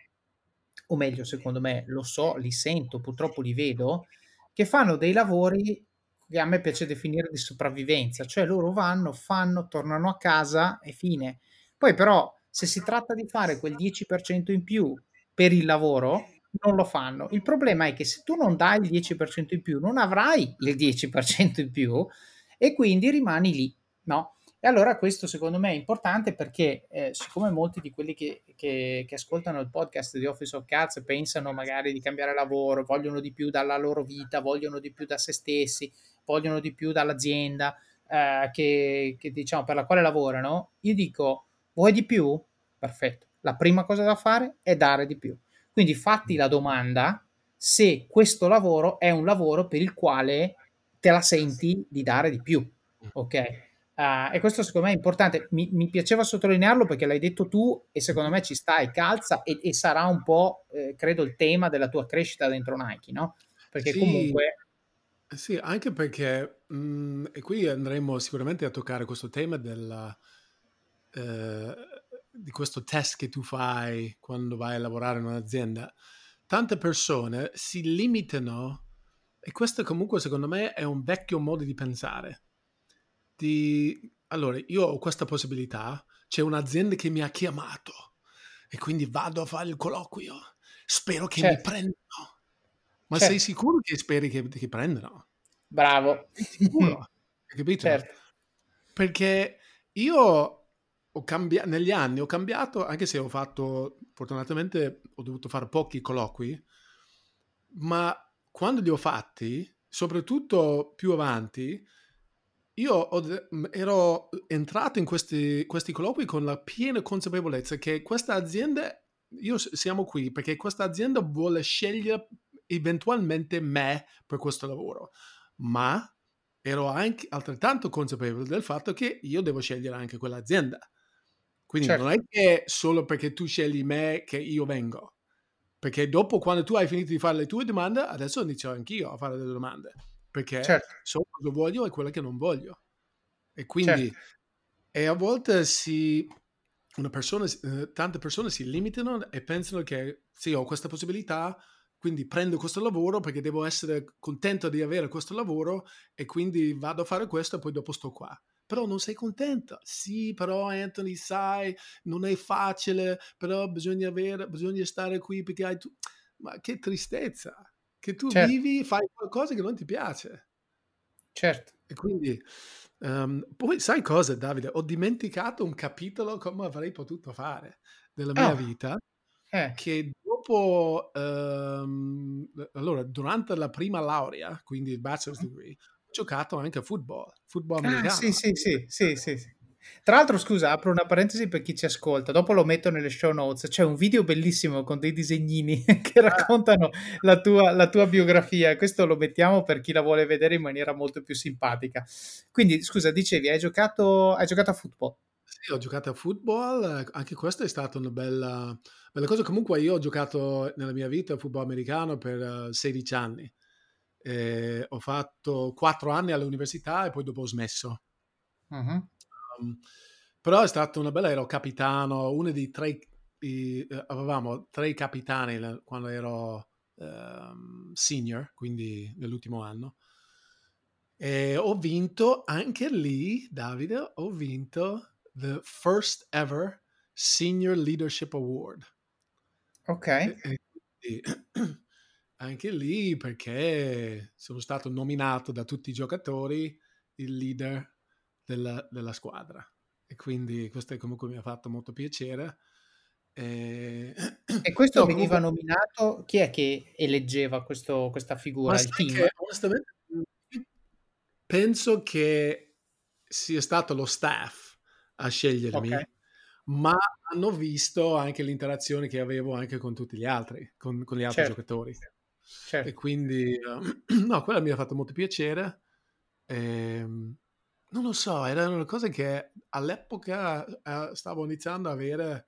S1: o meglio, secondo me, lo so, li sento, purtroppo li vedo, che fanno dei lavori che a me piace definire di sopravvivenza, cioè loro vanno, fanno, tornano a casa e fine. Poi però, se si tratta di fare quel 10% in più per il lavoro, non lo fanno. Il problema è che se tu non dai il 10% in più, non avrai il 10% in più e quindi rimani lì, no? E allora questo secondo me è importante perché eh, siccome molti di quelli che, che, che, ascoltano il podcast di Office of Cats pensano magari di cambiare lavoro, vogliono di più dalla loro vita, vogliono di più da se stessi, vogliono di più dall'azienda eh, che, che, diciamo per la quale lavorano, io dico vuoi di più? Perfetto. La prima cosa da fare è dare di più. Quindi fatti la domanda se questo lavoro è un lavoro per il quale te la senti di dare di più. Ok? Uh, e questo secondo me è importante. Mi, mi, piaceva sottolinearlo perché l'hai detto tu e secondo me ci sta e calza e, e sarà un po', eh, credo, il tema della tua crescita dentro Nike, no? Perché sì, comunque...
S2: Sì, anche perché, mh, mm, e qui andremo sicuramente a toccare questo tema della, eh, di questo test che tu fai quando vai a lavorare in un'azienda. Tante persone si limitano, e questo comunque secondo me è un vecchio modo di pensare di... Allora, io ho questa possibilità, c'è un'azienda che mi ha chiamato e quindi vado a fare il colloquio, spero che certo. mi prendano. Ma certo. sei sicuro che speri che ti prendano?
S1: Bravo.
S2: Sicuro, *laughs* capito? Certo. Perché io ho cambiato, negli anni ho cambiato, anche se ho fatto, fortunatamente ho dovuto fare pochi colloqui, ma quando li ho fatti, soprattutto più avanti, io ero entrato in questi, questi colloqui con la piena consapevolezza che questa azienda, io siamo qui perché questa azienda vuole scegliere eventualmente me per questo lavoro, ma ero anche altrettanto consapevole del fatto che io devo scegliere anche quell'azienda. Quindi certo. non è che solo perché tu scegli me che io vengo, perché dopo quando tu hai finito di fare le tue domande, adesso inizio anch'io a fare delle domande perché certo. so cosa voglio e quella che non voglio. E quindi, certo. e a volte si, una persona, eh, tante persone si limitano e pensano che sì, ho questa possibilità, quindi prendo questo lavoro perché devo essere contento di avere questo lavoro e quindi vado a fare questo e poi dopo sto qua. Però non sei contento. Sì, però Anthony, sai, non è facile, però bisogna, avere, bisogna stare qui perché hai tu... Ma che tristezza! Che tu certo. vivi, fai qualcosa che non ti piace.
S1: Certo.
S2: E quindi, um, poi sai cosa Davide? Ho dimenticato un capitolo come avrei potuto fare nella mia oh. vita, eh. che dopo, um, allora, durante la prima laurea, quindi il bachelor's degree, ho giocato anche a football, football ah, americano.
S1: Sì, sì, sì, sì, sì. sì. Tra l'altro, scusa, apro una parentesi per chi ci ascolta, dopo lo metto nelle show notes. C'è un video bellissimo con dei disegnini *laughs* che ah. raccontano la tua, la tua biografia. Questo lo mettiamo per chi la vuole vedere in maniera molto più simpatica. Quindi, scusa, dicevi, hai giocato, hai giocato a football?
S2: Sì, ho giocato a football, anche questa è stata una bella, bella cosa. Comunque, io ho giocato nella mia vita a football americano per uh, eh, 16 anni. E ho fatto 4 anni all'università e poi dopo ho smesso. Uh-huh. Um, però è stata una bella, ero capitano, uno dei tre, i, uh, avevamo tre capitani quando ero uh, senior, quindi nell'ultimo anno. E ho vinto anche lì, Davide, ho vinto the first ever Senior Leadership Award.
S1: Ok.
S2: E, e *clears throat* anche lì perché sono stato nominato da tutti i giocatori il leader della, della squadra. E quindi questo comunque mi ha fatto molto piacere. E,
S1: e questo no, veniva comunque... nominato, chi è che eleggeva questo, questa figura? Il team? Che,
S2: onestamente penso che sia stato lo staff a scegliermi, okay. ma hanno visto anche l'interazione che avevo anche con tutti gli altri, con, con gli altri certo. giocatori. Certo. E quindi, uh, *clears throat* no, quella mi ha fatto molto piacere. E, ehm, non lo so, erano cose che all'epoca uh, stavo iniziando a avere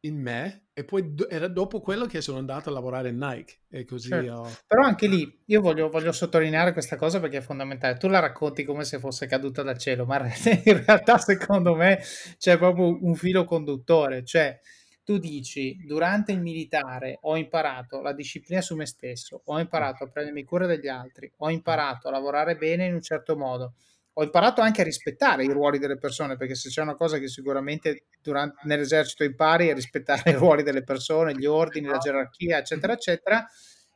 S2: in me e poi do- era dopo quello che sono andato a lavorare in Nike e così certo. ho...
S1: però anche lì io voglio, voglio, sottolineare questa cosa perché è fondamentale. Tu la racconti come se fosse caduta dal cielo ma *laughs* in realtà secondo me c'è proprio un filo conduttore. Cioè tu dici durante il militare ho imparato la disciplina su me stesso ho imparato a prendermi cura degli altri ho imparato a lavorare bene in un certo modo ho imparato anche a rispettare i ruoli delle persone, perché se c'è una cosa che sicuramente durante, nell'esercito impari è rispettare i ruoli delle persone, gli ordini, la gerarchia, eccetera, eccetera,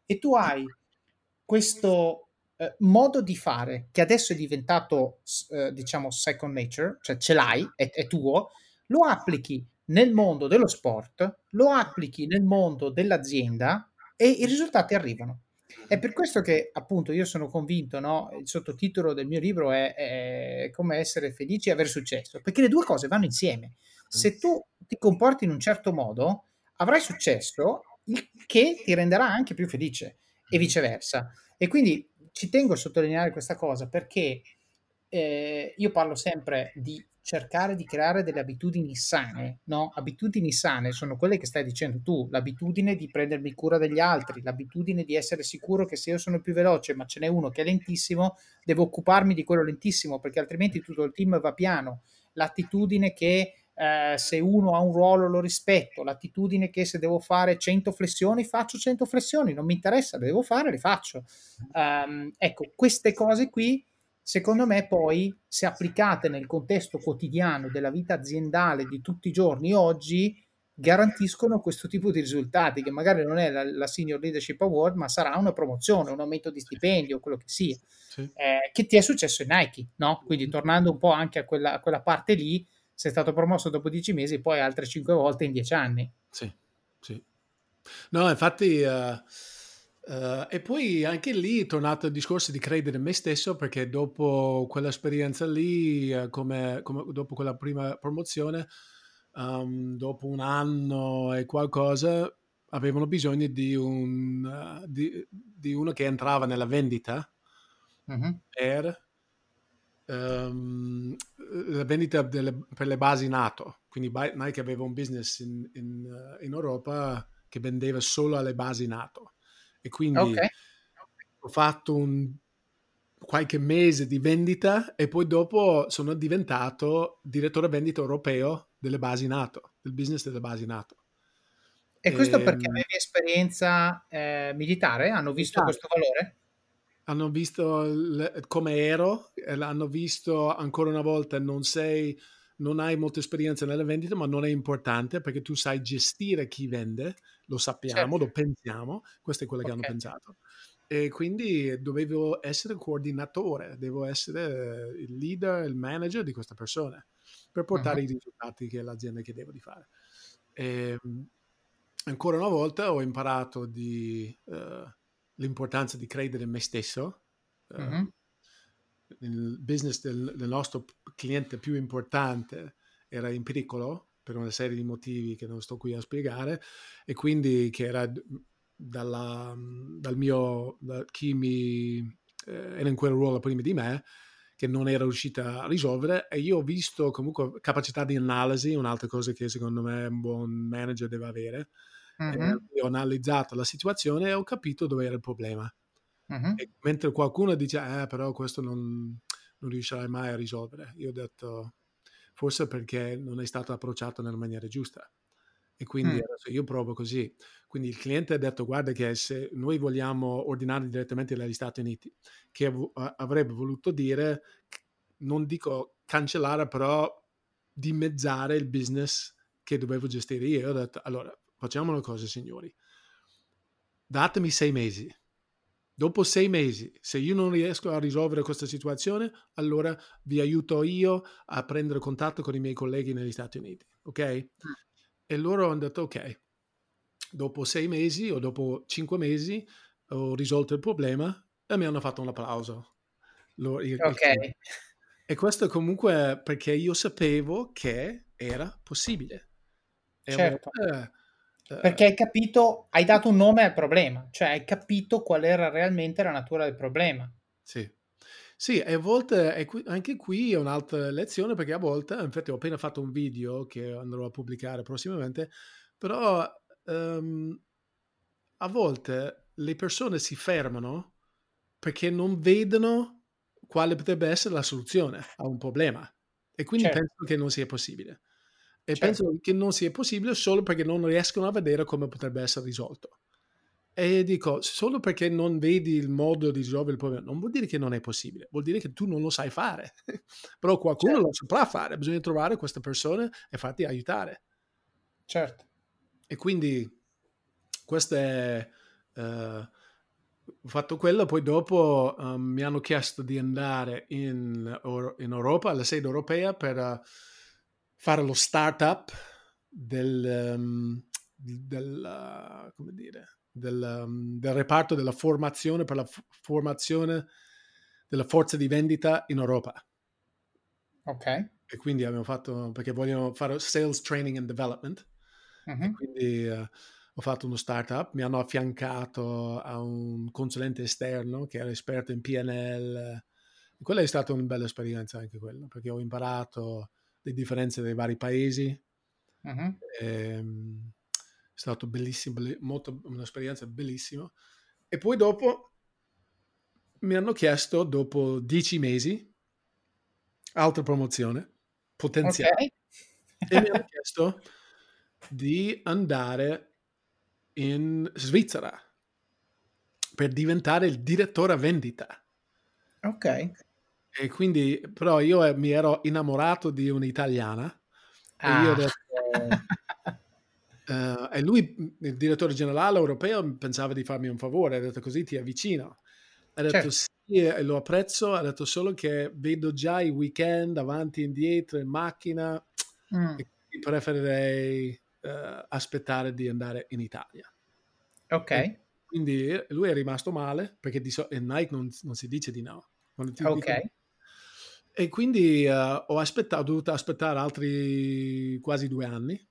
S1: e tu hai questo eh, modo di fare che adesso è diventato, eh, diciamo, second nature, cioè ce l'hai, è, è tuo, lo applichi nel mondo dello sport, lo applichi nel mondo dell'azienda e i risultati arrivano. È per questo che appunto io sono convinto, no? il sottotitolo del mio libro è, è, come essere felici e avere successo, perché le due cose vanno insieme. Se tu ti comporti in un certo modo, avrai successo, il che ti renderà anche più felice e viceversa. E quindi ci tengo a sottolineare questa cosa perché eh, io parlo sempre di cercare di creare delle abitudini sane, no? Abitudini sane sono quelle che stai dicendo tu, l'abitudine di prendermi cura degli altri, l'abitudine di essere sicuro che se io sono più veloce ma ce n'è uno che è lentissimo, devo occuparmi di quello lentissimo perché altrimenti tutto il team va piano. L'attitudine che eh, se uno ha un ruolo lo rispetto, l'attitudine che se devo fare 100 flessioni faccio 100 flessioni, non mi interessa, le devo fare, le faccio. Um, ecco, queste cose qui secondo me poi se applicate nel contesto quotidiano della vita aziendale di tutti i giorni oggi garantiscono questo tipo di risultati che magari non è la, la Senior Leadership Award ma sarà una promozione, un aumento di stipendio, quello che sia sì. eh, che ti è successo in Nike no? quindi tornando un po' anche a quella, a quella parte lì sei stato promosso dopo dieci mesi poi altre cinque volte in dieci anni
S2: sì, sì. no infatti uh Uh, e poi anche lì è tornato il discorso di credere in me stesso perché dopo quell'esperienza lì, uh, come, come, dopo quella prima promozione, um, dopo un anno e qualcosa, avevano bisogno di, un, uh, di, di uno che entrava nella vendita uh-huh. per um, la vendita delle, per le basi NATO. Quindi Nike aveva un business in, in, in Europa che vendeva solo alle basi NATO e quindi okay. ho fatto un qualche mese di vendita e poi dopo sono diventato direttore vendita europeo delle basi NATO, del business delle basi NATO.
S1: E questo e, perché ehm avevi esperienza eh, militare? Hanno visto militare. questo valore?
S2: Hanno visto l- come ero, hanno visto ancora una volta non sei, non hai molta esperienza nelle vendite, ma non è importante perché tu sai gestire chi vende lo sappiamo, certo. lo pensiamo, questo è quello okay. che hanno pensato. E quindi dovevo essere coordinatore, devo essere il leader, il manager di questa persona per portare uh-huh. i risultati che l'azienda chiedeva di fare. E, ehm, ancora una volta ho imparato di, uh, l'importanza di credere in me stesso. Uh, uh-huh. Il business del, del nostro cliente più importante era in pericolo per una serie di motivi che non sto qui a spiegare e quindi che era dalla, dal mio, da chi mi eh, era in quel ruolo prima di me che non era riuscita a risolvere e io ho visto comunque capacità di analisi, un'altra cosa che secondo me un buon manager deve avere. Mm-hmm. ho analizzato la situazione e ho capito dove era il problema. Mm-hmm. mentre qualcuno dice, eh, però questo non, non riuscirai mai a risolvere, io ho detto, forse perché non è stato approcciato nella maniera giusta. E quindi mm. adesso io provo così. Quindi il cliente ha detto: Guarda, che se noi vogliamo ordinare direttamente dagli Stati Uniti, che av- avrebbe voluto dire, non dico cancellare, però dimezzare il business che dovevo gestire io. Io ho detto: Allora, facciamo una cosa, signori. Datemi sei mesi Dopo sei mesi, se io non riesco a risolvere questa situazione, allora vi aiuto io a prendere contatto con i miei colleghi negli Stati Uniti, ok? Mm. E loro hanno detto, ok, dopo sei mesi o dopo cinque mesi ho risolto il problema e mi hanno fatto un applauso.
S1: Lo, il, ok.
S2: E questo comunque perché io sapevo che era possibile.
S1: E certo. Volte, eh, perché hai capito, hai dato un nome al problema, cioè hai capito qual era realmente la natura del problema.
S2: Sì. Sì, e a volte e anche qui è un'altra lezione perché a volte, infatti ho appena fatto un video che andrò a pubblicare prossimamente, però um, a volte le persone si fermano perché non vedono quale potrebbe essere la soluzione a un problema e quindi certo. pensano che non sia possibile. E certo. pensano che non sia possibile solo perché non riescono a vedere come potrebbe essere risolto. E dico, solo perché non vedi il modo di risolvere il problema, non vuol dire che non è possibile, vuol dire che tu non lo sai fare. *laughs* Però qualcuno certo. lo saprà fare, bisogna trovare queste persone e farti aiutare.
S1: Certo.
S2: E quindi questo è... Uh, ho fatto quello, poi dopo um, mi hanno chiesto di andare in, in, Europa, alla sede europea, per uh, fare lo startup del, um, del, uh, come dire, del, um, del, reparto della formazione per la f- formazione della forza di vendita in Europa.
S1: Ok.
S2: E quindi abbiamo fatto, perché vogliono fare sales training and development. Uh-huh. quindi uh, ho fatto uno startup, mi hanno affiancato a un consulente esterno che era esperto in PNL. Quella è stata una bella esperienza anche quella, perché ho imparato le differenze dei vari paesi. Uh-huh. E, è stato bellissimo, molto, un'esperienza bellissima. E poi dopo mi hanno chiesto, dopo dieci mesi, altra promozione potenziale. Okay. e mi hanno chiesto di andare in Svizzera per diventare il direttore vendita.
S1: Ok.
S2: E quindi, però io eh, mi ero innamorato di un'italiana ah. e io ah. detto, Uh, e lui, il direttore generale europeo, pensava di farmi un favore, ha detto così ti avvicino. Ha detto certo. sì, e lo apprezzo, ha detto solo che vedo già i weekend avanti e indietro in macchina mm. e preferirei uh, aspettare di andare in Italia.
S1: Ok.
S2: E quindi lui è rimasto male perché di so- Nike non, non, si dice di no.
S1: ok.
S2: Dico, e quindi uh, ho aspettato, ho dovuto aspettare altri quasi due anni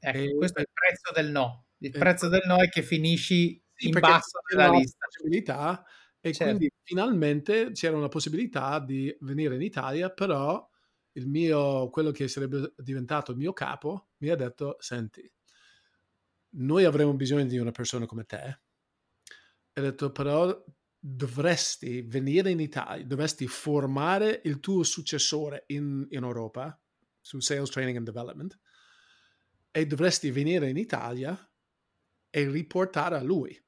S1: Ecco, e, questo è il prezzo del no. Il eh, prezzo del no è che finisci sì, in basso nella lista.
S2: Possibilità, e certo. quindi finalmente c'era una possibilità di venire in Italia, però il mio, quello che sarebbe diventato il mio capo mi ha detto, senti, noi avremo bisogno di una persona come te. E ha detto, però dovresti venire in Italia, dovresti formare il tuo successore in, in Europa su Sales Training and Development e dovresti venire in Italia e riportare a lui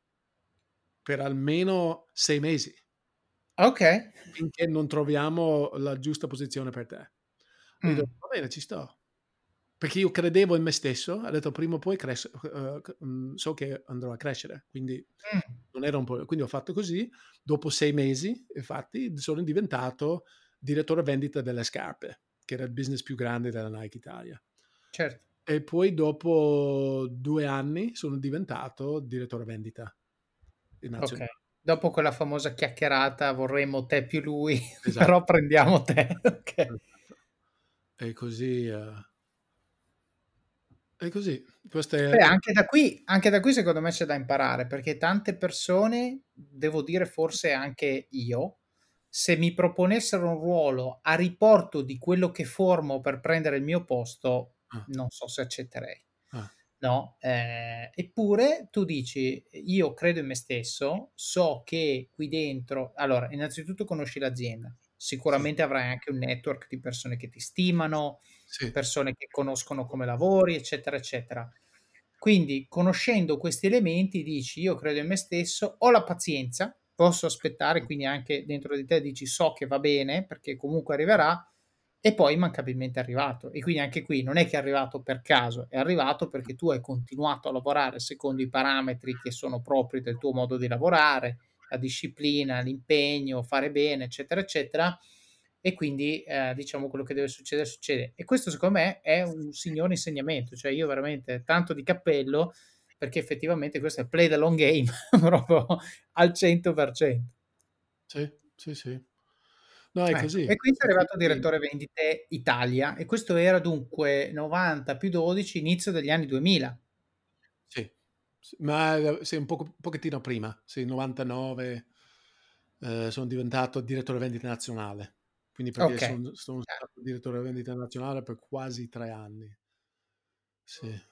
S2: per almeno sei mesi.
S1: Ok.
S2: Finché non troviamo la giusta posizione per te. Mm. Dico, va bene, ci sto. Perché io credevo in me stesso, ho detto prima o poi cres- uh, so che andrò a crescere, quindi mm. non era un po'. Quindi ho fatto così. Dopo sei mesi, infatti, sono diventato direttore vendita delle scarpe, che era il business più grande della Nike Italia.
S1: Certo.
S2: E poi dopo due anni sono diventato direttore vendita.
S1: Ok. Dopo quella famosa chiacchierata vorremmo te più lui, *laughs* esatto. però prendiamo te. *laughs* okay. Esatto.
S2: E così... Uh... E così.
S1: È... Beh, anche, da qui, anche da qui secondo me c'è da imparare, perché tante persone, devo dire forse anche io, se mi proponessero un ruolo a riporto di quello che formo per prendere il mio posto, ah. non so se accetterei. Ah. No? Eh, eppure tu dici, io credo in me stesso, so che qui dentro, allora, innanzitutto conosci l'azienda, sicuramente sì. avrai anche un network di persone che ti stimano, sì. persone che conoscono come lavori, eccetera, eccetera. Quindi, conoscendo questi elementi, dici, io credo in me stesso, ho la pazienza, posso aspettare, quindi anche dentro di te dici, so che va bene, perché comunque arriverà, e poi immancabilmente è arrivato. E quindi anche qui non è che è arrivato per caso, è arrivato perché tu hai continuato a lavorare secondo i parametri che sono propri del tuo modo di lavorare, la disciplina, l'impegno, fare bene, eccetera, eccetera. E quindi eh, diciamo quello che deve succedere succede. E questo secondo me è un signore insegnamento, cioè io veramente tanto di cappello perché effettivamente questo è play the long game *laughs* proprio al 100%.
S2: Sì, sì, sì. No, è
S1: Ecco,
S2: così.
S1: e qui sei arrivato
S2: Quindi-
S1: direttore vendite Italia e questo era dunque 90 più 12 inizio degli anni 2000.
S2: Sì, ma eh, sì, un un pochettino prima, sì, 99 eh, sono diventato direttore vendita nazionale, quindi perché
S1: Ok.
S2: sono, sono stato direttore vendita nazionale per quasi tre anni. Sì. Eh,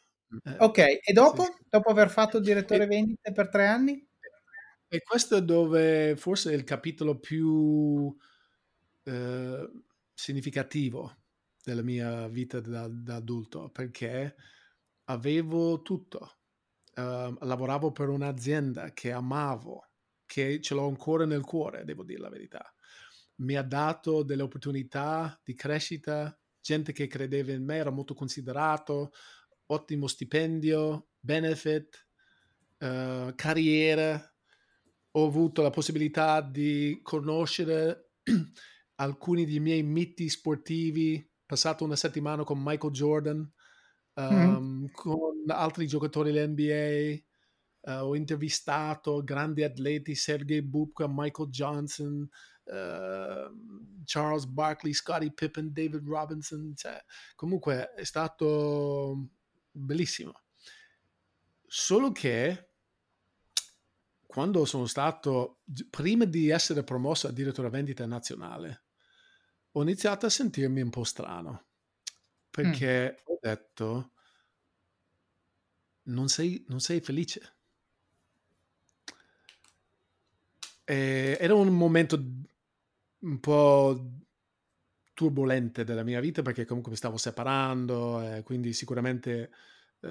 S1: Ok, e dopo?
S2: sì.
S1: Dopo aver fatto direttore
S2: E-
S1: vendite per tre anni?
S2: E questo è dove forse è il capitolo più eh, significativo della mia vita da, da adulto, perché avevo tutto. Eh, lavoravo per un'azienda che amavo, che ce l'ho ancora nel cuore, devo dire la verità. Mi ha dato delle opportunità di crescita, gente che credeva in me, era molto considerato, ottimo stipendio, benefit, eh, carriera. Ho avuto la possibilità di conoscere *clears throat* alcuni dei miei miti sportivi, passato una settimana con Michael Jordan, um, con altri giocatori dell'NBA, eh, ho intervistato grandi atleti, Sergei Bubka, Michael Johnson, eh, Charles Barkley, Scottie Pippen, David Robinson, cioè, comunque è stato bellissimo. Solo che quando sono stato, prima di essere promosso a direttore vendita nazionale, ho iniziato a sentirmi un po' strano perché ho detto non sei, non sei felice. E era un momento un po' turbolente della mia vita perché comunque mi stavo separando e quindi sicuramente eh,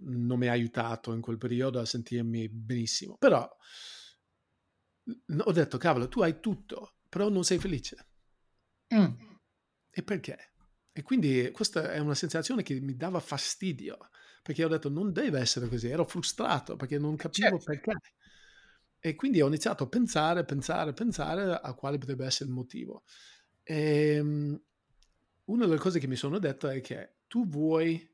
S2: non mi ha aiutato in quel periodo a sentirmi benissimo. Però ho detto, cavolo, tu hai tutto, però non sei felice.
S1: Mm.
S2: E perché? E quindi questa è una sensazione che mi dava fastidio, perché ho detto non deve essere così, ero frustrato perché non capivo
S1: Certo.
S2: perché. E quindi ho iniziato a pensare, pensare, pensare a quale potrebbe essere il motivo. E, um, una delle cose che mi sono detto è che tu vuoi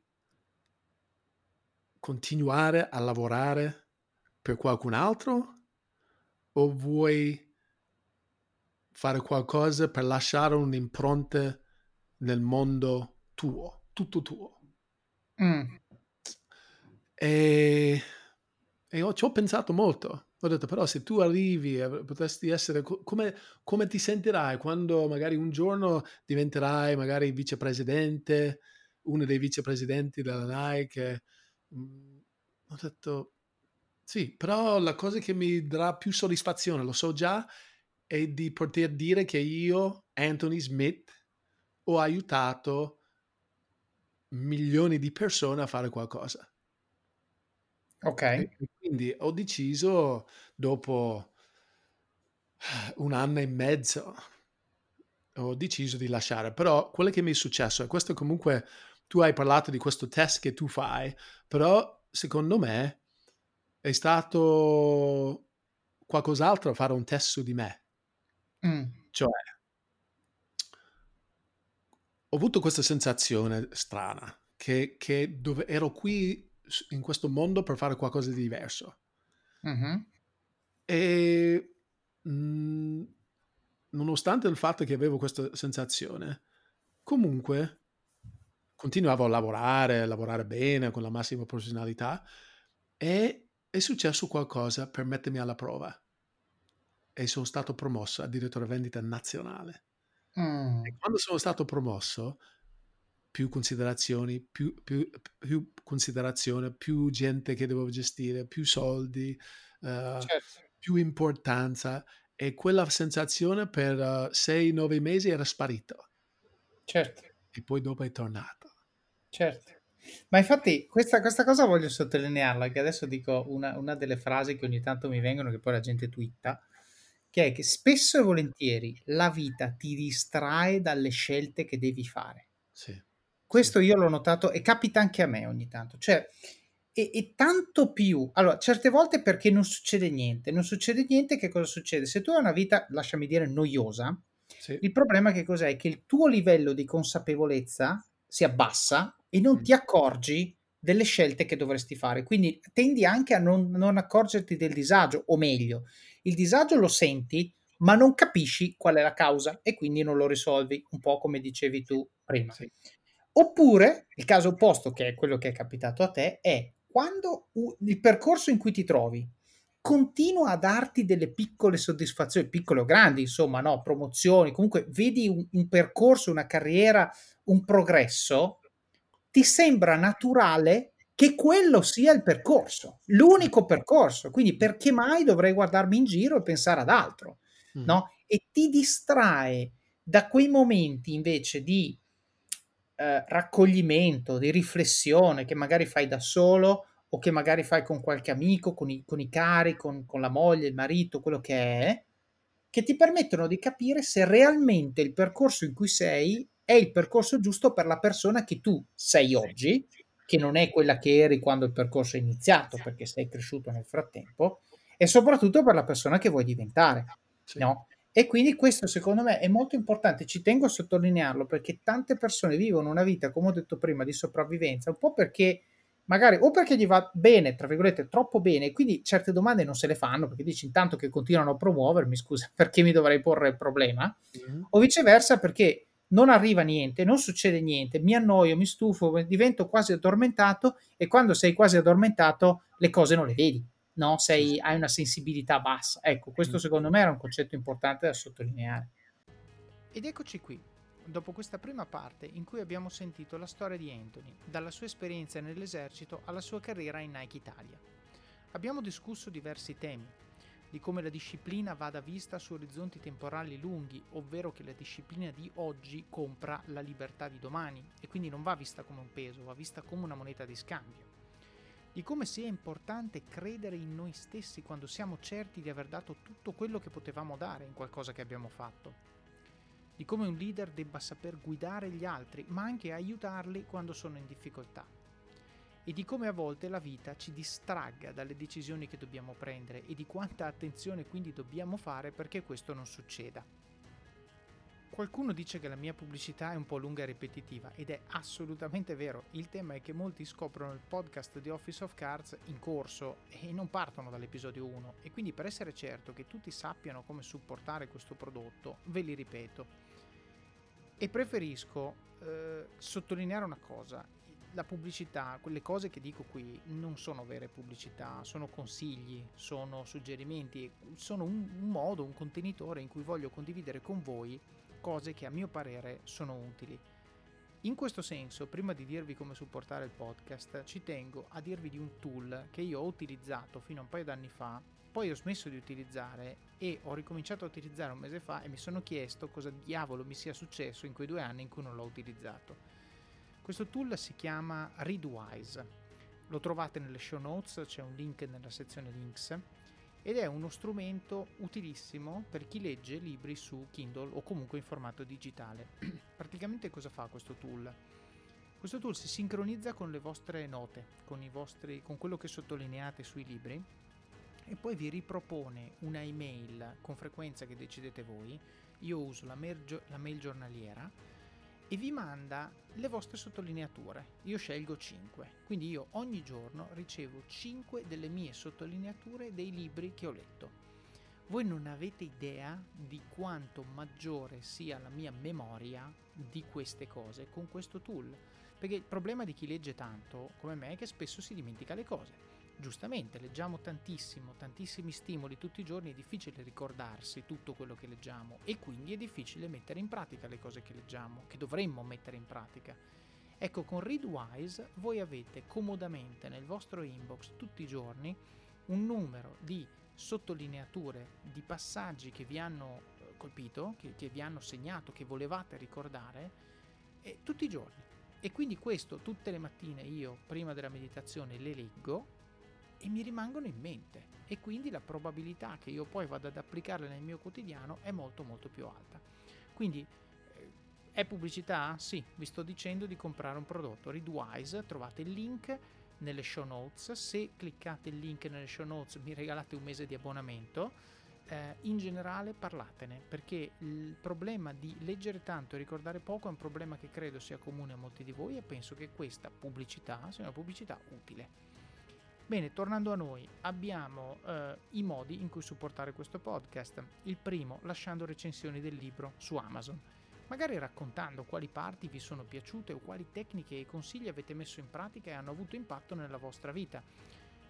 S2: continuare a lavorare per qualcun altro o vuoi fare qualcosa per lasciare un'impronta nel mondo tuo, tutto tuo.
S1: Mm.
S2: E, e ho, ci ho pensato molto. Ho detto, però, se tu arrivi, potresti essere come, come ti sentirai quando magari un giorno diventerai magari vicepresidente, uno dei vicepresidenti della Nike. Mm, ho detto, sì, però la cosa che mi darà più soddisfazione, lo so già, è di poter dire che io, Anthony Smith, ho aiutato milioni di persone a fare qualcosa.
S1: Ok.
S2: E quindi ho deciso, dopo un anno e mezzo, ho deciso di lasciare. Però quello che mi è successo, e questo comunque, tu hai parlato di questo test che tu fai, però secondo me è stato qualcos'altro a fare un test su di me.
S1: Mm.
S2: Cioè, ho avuto questa sensazione strana, che, che dove ero qui in questo mondo per fare qualcosa di diverso.
S1: Mm-hmm.
S2: E mh, nonostante il fatto che avevo questa sensazione, comunque continuavo a lavorare, a lavorare bene, con la massima professionalità, e è successo qualcosa per mettermi alla prova. E sono stato promosso a direttore vendita nazionale.
S1: Mm.
S2: E quando sono stato promosso, più considerazioni, più, più, più, considerazione, più gente che dovevo gestire, più soldi, uh,
S1: certo.
S2: più importanza e quella sensazione per uh, sei, nove mesi era sparito.
S1: Certo.
S2: E poi dopo è tornato.
S1: Certo. Ma infatti questa, questa cosa voglio sottolinearla, che adesso dico una, una delle frasi che ogni tanto mi vengono, che poi la gente twitta, che è che spesso e volentieri la vita ti distrae dalle scelte che devi fare.
S2: Sì.
S1: Questo io l'ho notato e capita anche a me ogni tanto. Cioè, e, e, tanto più. Allora, certe volte perché non succede niente. Non succede niente, che cosa succede? Se tu hai una vita, lasciami dire, noiosa, Sì. Il problema è che cos'è? Che il tuo livello di consapevolezza si abbassa e non mm. ti accorgi delle scelte che dovresti fare. Quindi tendi anche a non, non accorgerti del disagio, o meglio, il disagio lo senti, ma non capisci qual è la causa e quindi non lo risolvi, un po' come dicevi tu prima. Sì. Oppure il caso opposto, che è quello che è capitato a te, è quando il percorso in cui ti trovi continua a darti delle piccole soddisfazioni, piccole o grandi, insomma, no, promozioni, comunque vedi un, un percorso, una carriera, un progresso, ti sembra naturale che quello sia il percorso, l'unico percorso. Quindi perché mai dovrei guardarmi in giro e pensare ad altro? Mm. No? E ti distrae da quei momenti invece di eh, raccoglimento, di riflessione che magari fai da solo o che magari fai con qualche amico, con i, con i cari, con, con la moglie, il marito, quello che è, che ti permettono di capire se realmente il percorso in cui sei è il percorso giusto per la persona che tu sei oggi, che non è quella che eri quando il percorso è iniziato, perché sei cresciuto nel frattempo, e soprattutto per la persona che vuoi diventare. Sì. No? E quindi questo secondo me è molto importante, ci tengo a sottolinearlo perché tante persone vivono una vita, come ho detto prima, di sopravvivenza, un po' perché magari o perché gli va bene, tra virgolette, troppo bene, quindi certe domande non se le fanno perché dici intanto che continuano a promuovermi, scusa, *laughs* perché mi dovrei porre il problema, mm-hmm. o viceversa perché non arriva niente, non succede niente, mi annoio, mi stufo, divento quasi addormentato e quando sei quasi addormentato le cose non le vedi, no? Sei, hai una sensibilità bassa. Ecco, questo secondo me era un concetto importante da sottolineare. Ed eccoci qui, dopo questa prima parte in cui abbiamo sentito la storia di Anthony, dalla sua esperienza nell'esercito alla sua carriera in Nike Italia. Abbiamo discusso diversi temi, di come la disciplina vada vista su orizzonti temporali lunghi, ovvero che la disciplina di oggi compra la libertà di domani e quindi non va vista come un peso, va vista come una moneta di scambio. Di come sia importante credere in noi stessi quando siamo certi di aver dato tutto quello che potevamo dare in qualcosa che abbiamo fatto. Di come un leader debba saper guidare gli altri, ma anche aiutarli quando sono in difficoltà e di come a volte la vita ci distragga dalle decisioni che dobbiamo prendere e di quanta attenzione quindi dobbiamo fare perché questo non succeda. Qualcuno dice che la mia pubblicità è un po' lunga e ripetitiva ed è assolutamente vero. Il tema è che molti scoprono il podcast di Office of Cards in corso e non partono dall'episodio 1 e quindi per essere certo che tutti sappiano come supportare questo prodotto ve li ripeto. E preferisco eh, sottolineare una cosa, la pubblicità, quelle cose che dico qui non sono vere pubblicità, sono consigli, sono suggerimenti, sono un, un, modo, un contenitore in cui voglio condividere con voi cose che a mio parere sono utili. In questo senso, prima di dirvi come supportare il podcast, ci tengo a dirvi di un tool che io ho utilizzato fino a un paio d'anni fa, poi ho smesso di utilizzare e ho ricominciato a utilizzare un mese fa e mi sono chiesto cosa diavolo mi sia successo in quei due anni in cui non l'ho utilizzato. Questo tool si chiama Readwise, lo trovate nelle show notes, c'è un link nella sezione links ed è uno strumento utilissimo per chi legge libri su Kindle o comunque in formato digitale. *clears throat* Praticamente cosa fa questo tool? Questo tool si sincronizza con le vostre note, con, vostri, con quello che sottolineate sui libri e poi vi ripropone una email con frequenza che decidete voi. Io uso la mail, la mail giornaliera e vi manda le vostre sottolineature. Io scelgo 5, quindi io ogni giorno ricevo 5 delle mie sottolineature dei libri che ho letto. Voi non avete idea di quanto maggiore sia la mia memoria di queste cose con questo tool, perché il problema di chi legge tanto come me è che spesso si dimentica le cose giustamente leggiamo tantissimo, tantissimi stimoli tutti i giorni, è difficile ricordarsi tutto quello che leggiamo e quindi è difficile mettere in pratica le cose che leggiamo, che dovremmo mettere in pratica. Ecco, con Readwise voi avete comodamente nel vostro inbox tutti i giorni un numero di sottolineature, di passaggi che vi hanno eh, colpito, che, che vi hanno segnato, che volevate ricordare, eh, tutti i giorni. E quindi questo tutte le mattine io, prima della meditazione, le leggo e mi rimangono in mente e quindi la probabilità che io poi vada ad applicarle nel mio quotidiano è molto molto più alta. Quindi eh, è pubblicità? Sì, vi sto dicendo di comprare un prodotto. Readwise, trovate il link nelle show notes. Se cliccate il link nelle show notes mi regalate un mese di abbonamento. eh, in generale parlatene, perché il problema di leggere tanto e ricordare poco è un problema che credo sia comune a molti di voi e penso che questa pubblicità sia una pubblicità utile. Bene, tornando a noi, abbiamo eh, i modi in cui supportare questo podcast. Il primo, lasciando recensioni del libro su Amazon, magari raccontando quali parti vi sono piaciute o quali tecniche e consigli avete messo in pratica e hanno avuto impatto nella vostra vita.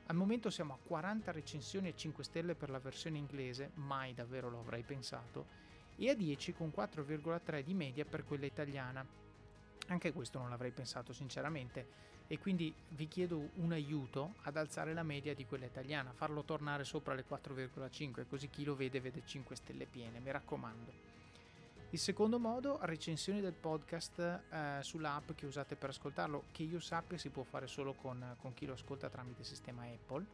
S1: Al momento siamo a 40 recensioni e 5 stelle per la versione inglese, mai davvero lo avrei pensato, e a 10 con 4,3 di media per quella italiana. Anche questo non l'avrei pensato sinceramente e quindi vi chiedo un aiuto ad alzare la media di quella italiana, farlo tornare sopra le 4,5 così chi lo vede vede 5 stelle piene, mi raccomando. Il secondo modo, recensioni del podcast eh, sull'app che usate per ascoltarlo, che io sappia si può fare solo con, con chi lo ascolta tramite sistema Apple.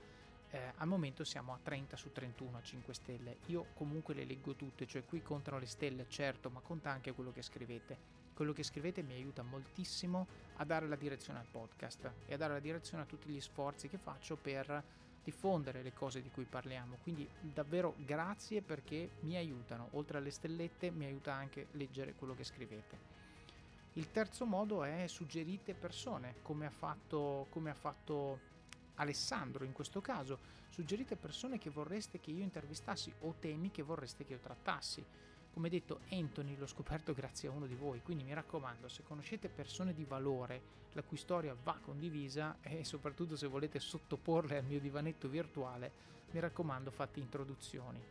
S1: Eh, al momento siamo a 30 su 31 a 5 stelle. Io comunque le leggo tutte, cioè qui contano le stelle, certo, ma conta anche quello che scrivete. Quello che scrivete mi aiuta moltissimo a dare la direzione al podcast e a dare la direzione a tutti gli sforzi che faccio per diffondere le cose di cui parliamo. Quindi davvero grazie perché mi aiutano. Oltre alle stellette mi aiuta anche leggere quello che scrivete. Il terzo modo è suggerite persone, come ha fatto, come ha fatto Alessandro in questo caso. Suggerite persone che vorreste che io intervistassi o temi che vorreste che io trattassi. Come detto, Anthony l'ho scoperto grazie a uno di voi, quindi mi raccomando, se conoscete persone di valore la cui storia va condivisa e soprattutto se volete sottoporle al mio divanetto virtuale, mi raccomando fate introduzioni.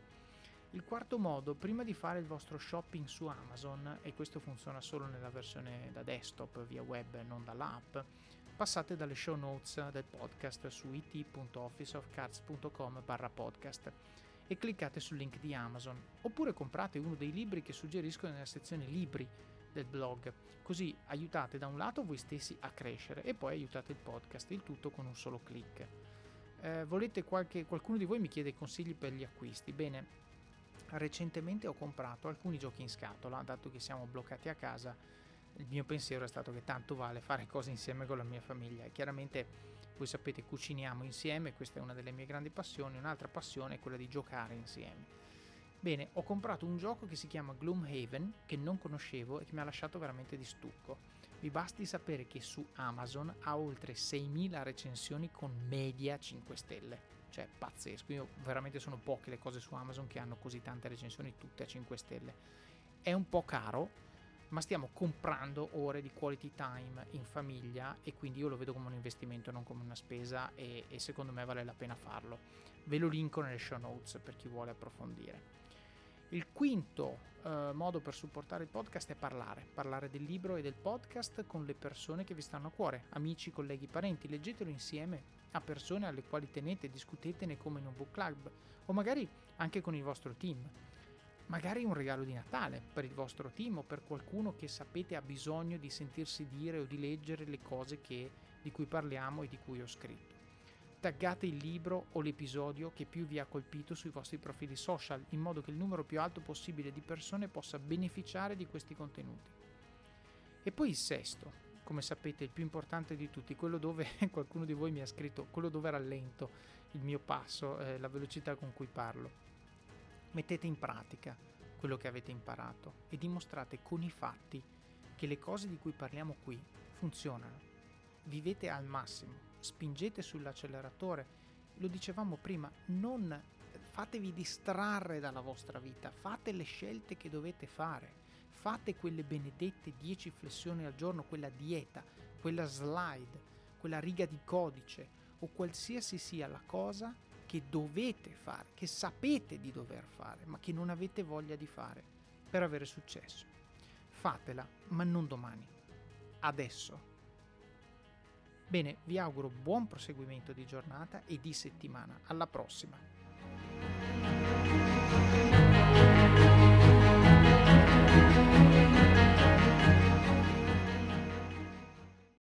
S1: Il quarto modo, prima di fare il vostro shopping su Amazon, e questo funziona solo nella versione da desktop via web, non dall'app, passate dalle show notes del podcast su it.officeofcards.com barra podcast e cliccate sul link di Amazon, oppure comprate uno dei libri che suggerisco nella sezione libri del blog, così aiutate da un lato voi stessi a crescere e poi aiutate il podcast, il tutto con un solo clic. Eh, volete qualche, qualcuno di voi mi chiede consigli per gli acquisti? Bene, recentemente ho comprato alcuni giochi in scatola, dato che siamo bloccati a casa, il mio pensiero è stato che tanto vale fare cose insieme con la mia famiglia e chiaramente voi sapete cuciniamo insieme, questa è una delle mie grandi passioni, un'altra passione è quella di giocare insieme. Bene, ho comprato un gioco che si chiama Gloomhaven, che non conoscevo e che mi ha lasciato veramente di stucco. Vi basti sapere che su Amazon ha oltre 6.000 recensioni con media 5 stelle. Cioè, pazzesco. Io veramente sono poche le cose su Amazon che hanno così tante recensioni, tutte a 5 stelle. È un po' caro, ma stiamo comprando ore di quality time in famiglia e quindi io lo vedo come un investimento, non come una spesa e, e secondo me vale la pena farlo. Ve lo linko nelle show notes per chi vuole approfondire. Il quinto eh, modo per supportare il podcast è parlare, parlare del libro e del podcast con le persone che vi stanno a cuore, amici, colleghi, parenti, leggetelo insieme a persone alle quali tenete, discutetene come in un book club o magari anche con il vostro team magari un regalo di Natale per il vostro team o per qualcuno che sapete ha bisogno di sentirsi dire o di leggere le cose che, di cui parliamo e di cui ho scritto. Taggate il libro o l'episodio che più vi ha colpito sui vostri profili social in modo che il numero più alto possibile di persone possa beneficiare di questi contenuti. E poi il sesto, come sapete il più importante di tutti, quello dove *laughs* qualcuno di voi mi ha scritto, quello dove rallento il mio passo, eh, la velocità con cui parlo Mettete in pratica quello che avete imparato e dimostrate con i fatti che le cose di cui parliamo qui funzionano. Vivete al massimo, spingete sull'acceleratore. Lo dicevamo prima, non fatevi distrarre dalla vostra vita, fate le scelte che dovete fare, fate quelle benedette 10 flessioni al giorno, quella dieta, quella slide, quella riga di codice o qualsiasi sia la cosa che dovete fare, che sapete di dover fare, ma che non avete voglia di fare per avere successo. Fatela, ma non domani, adesso. Bene, vi auguro buon proseguimento di giornata e di settimana. Alla prossima!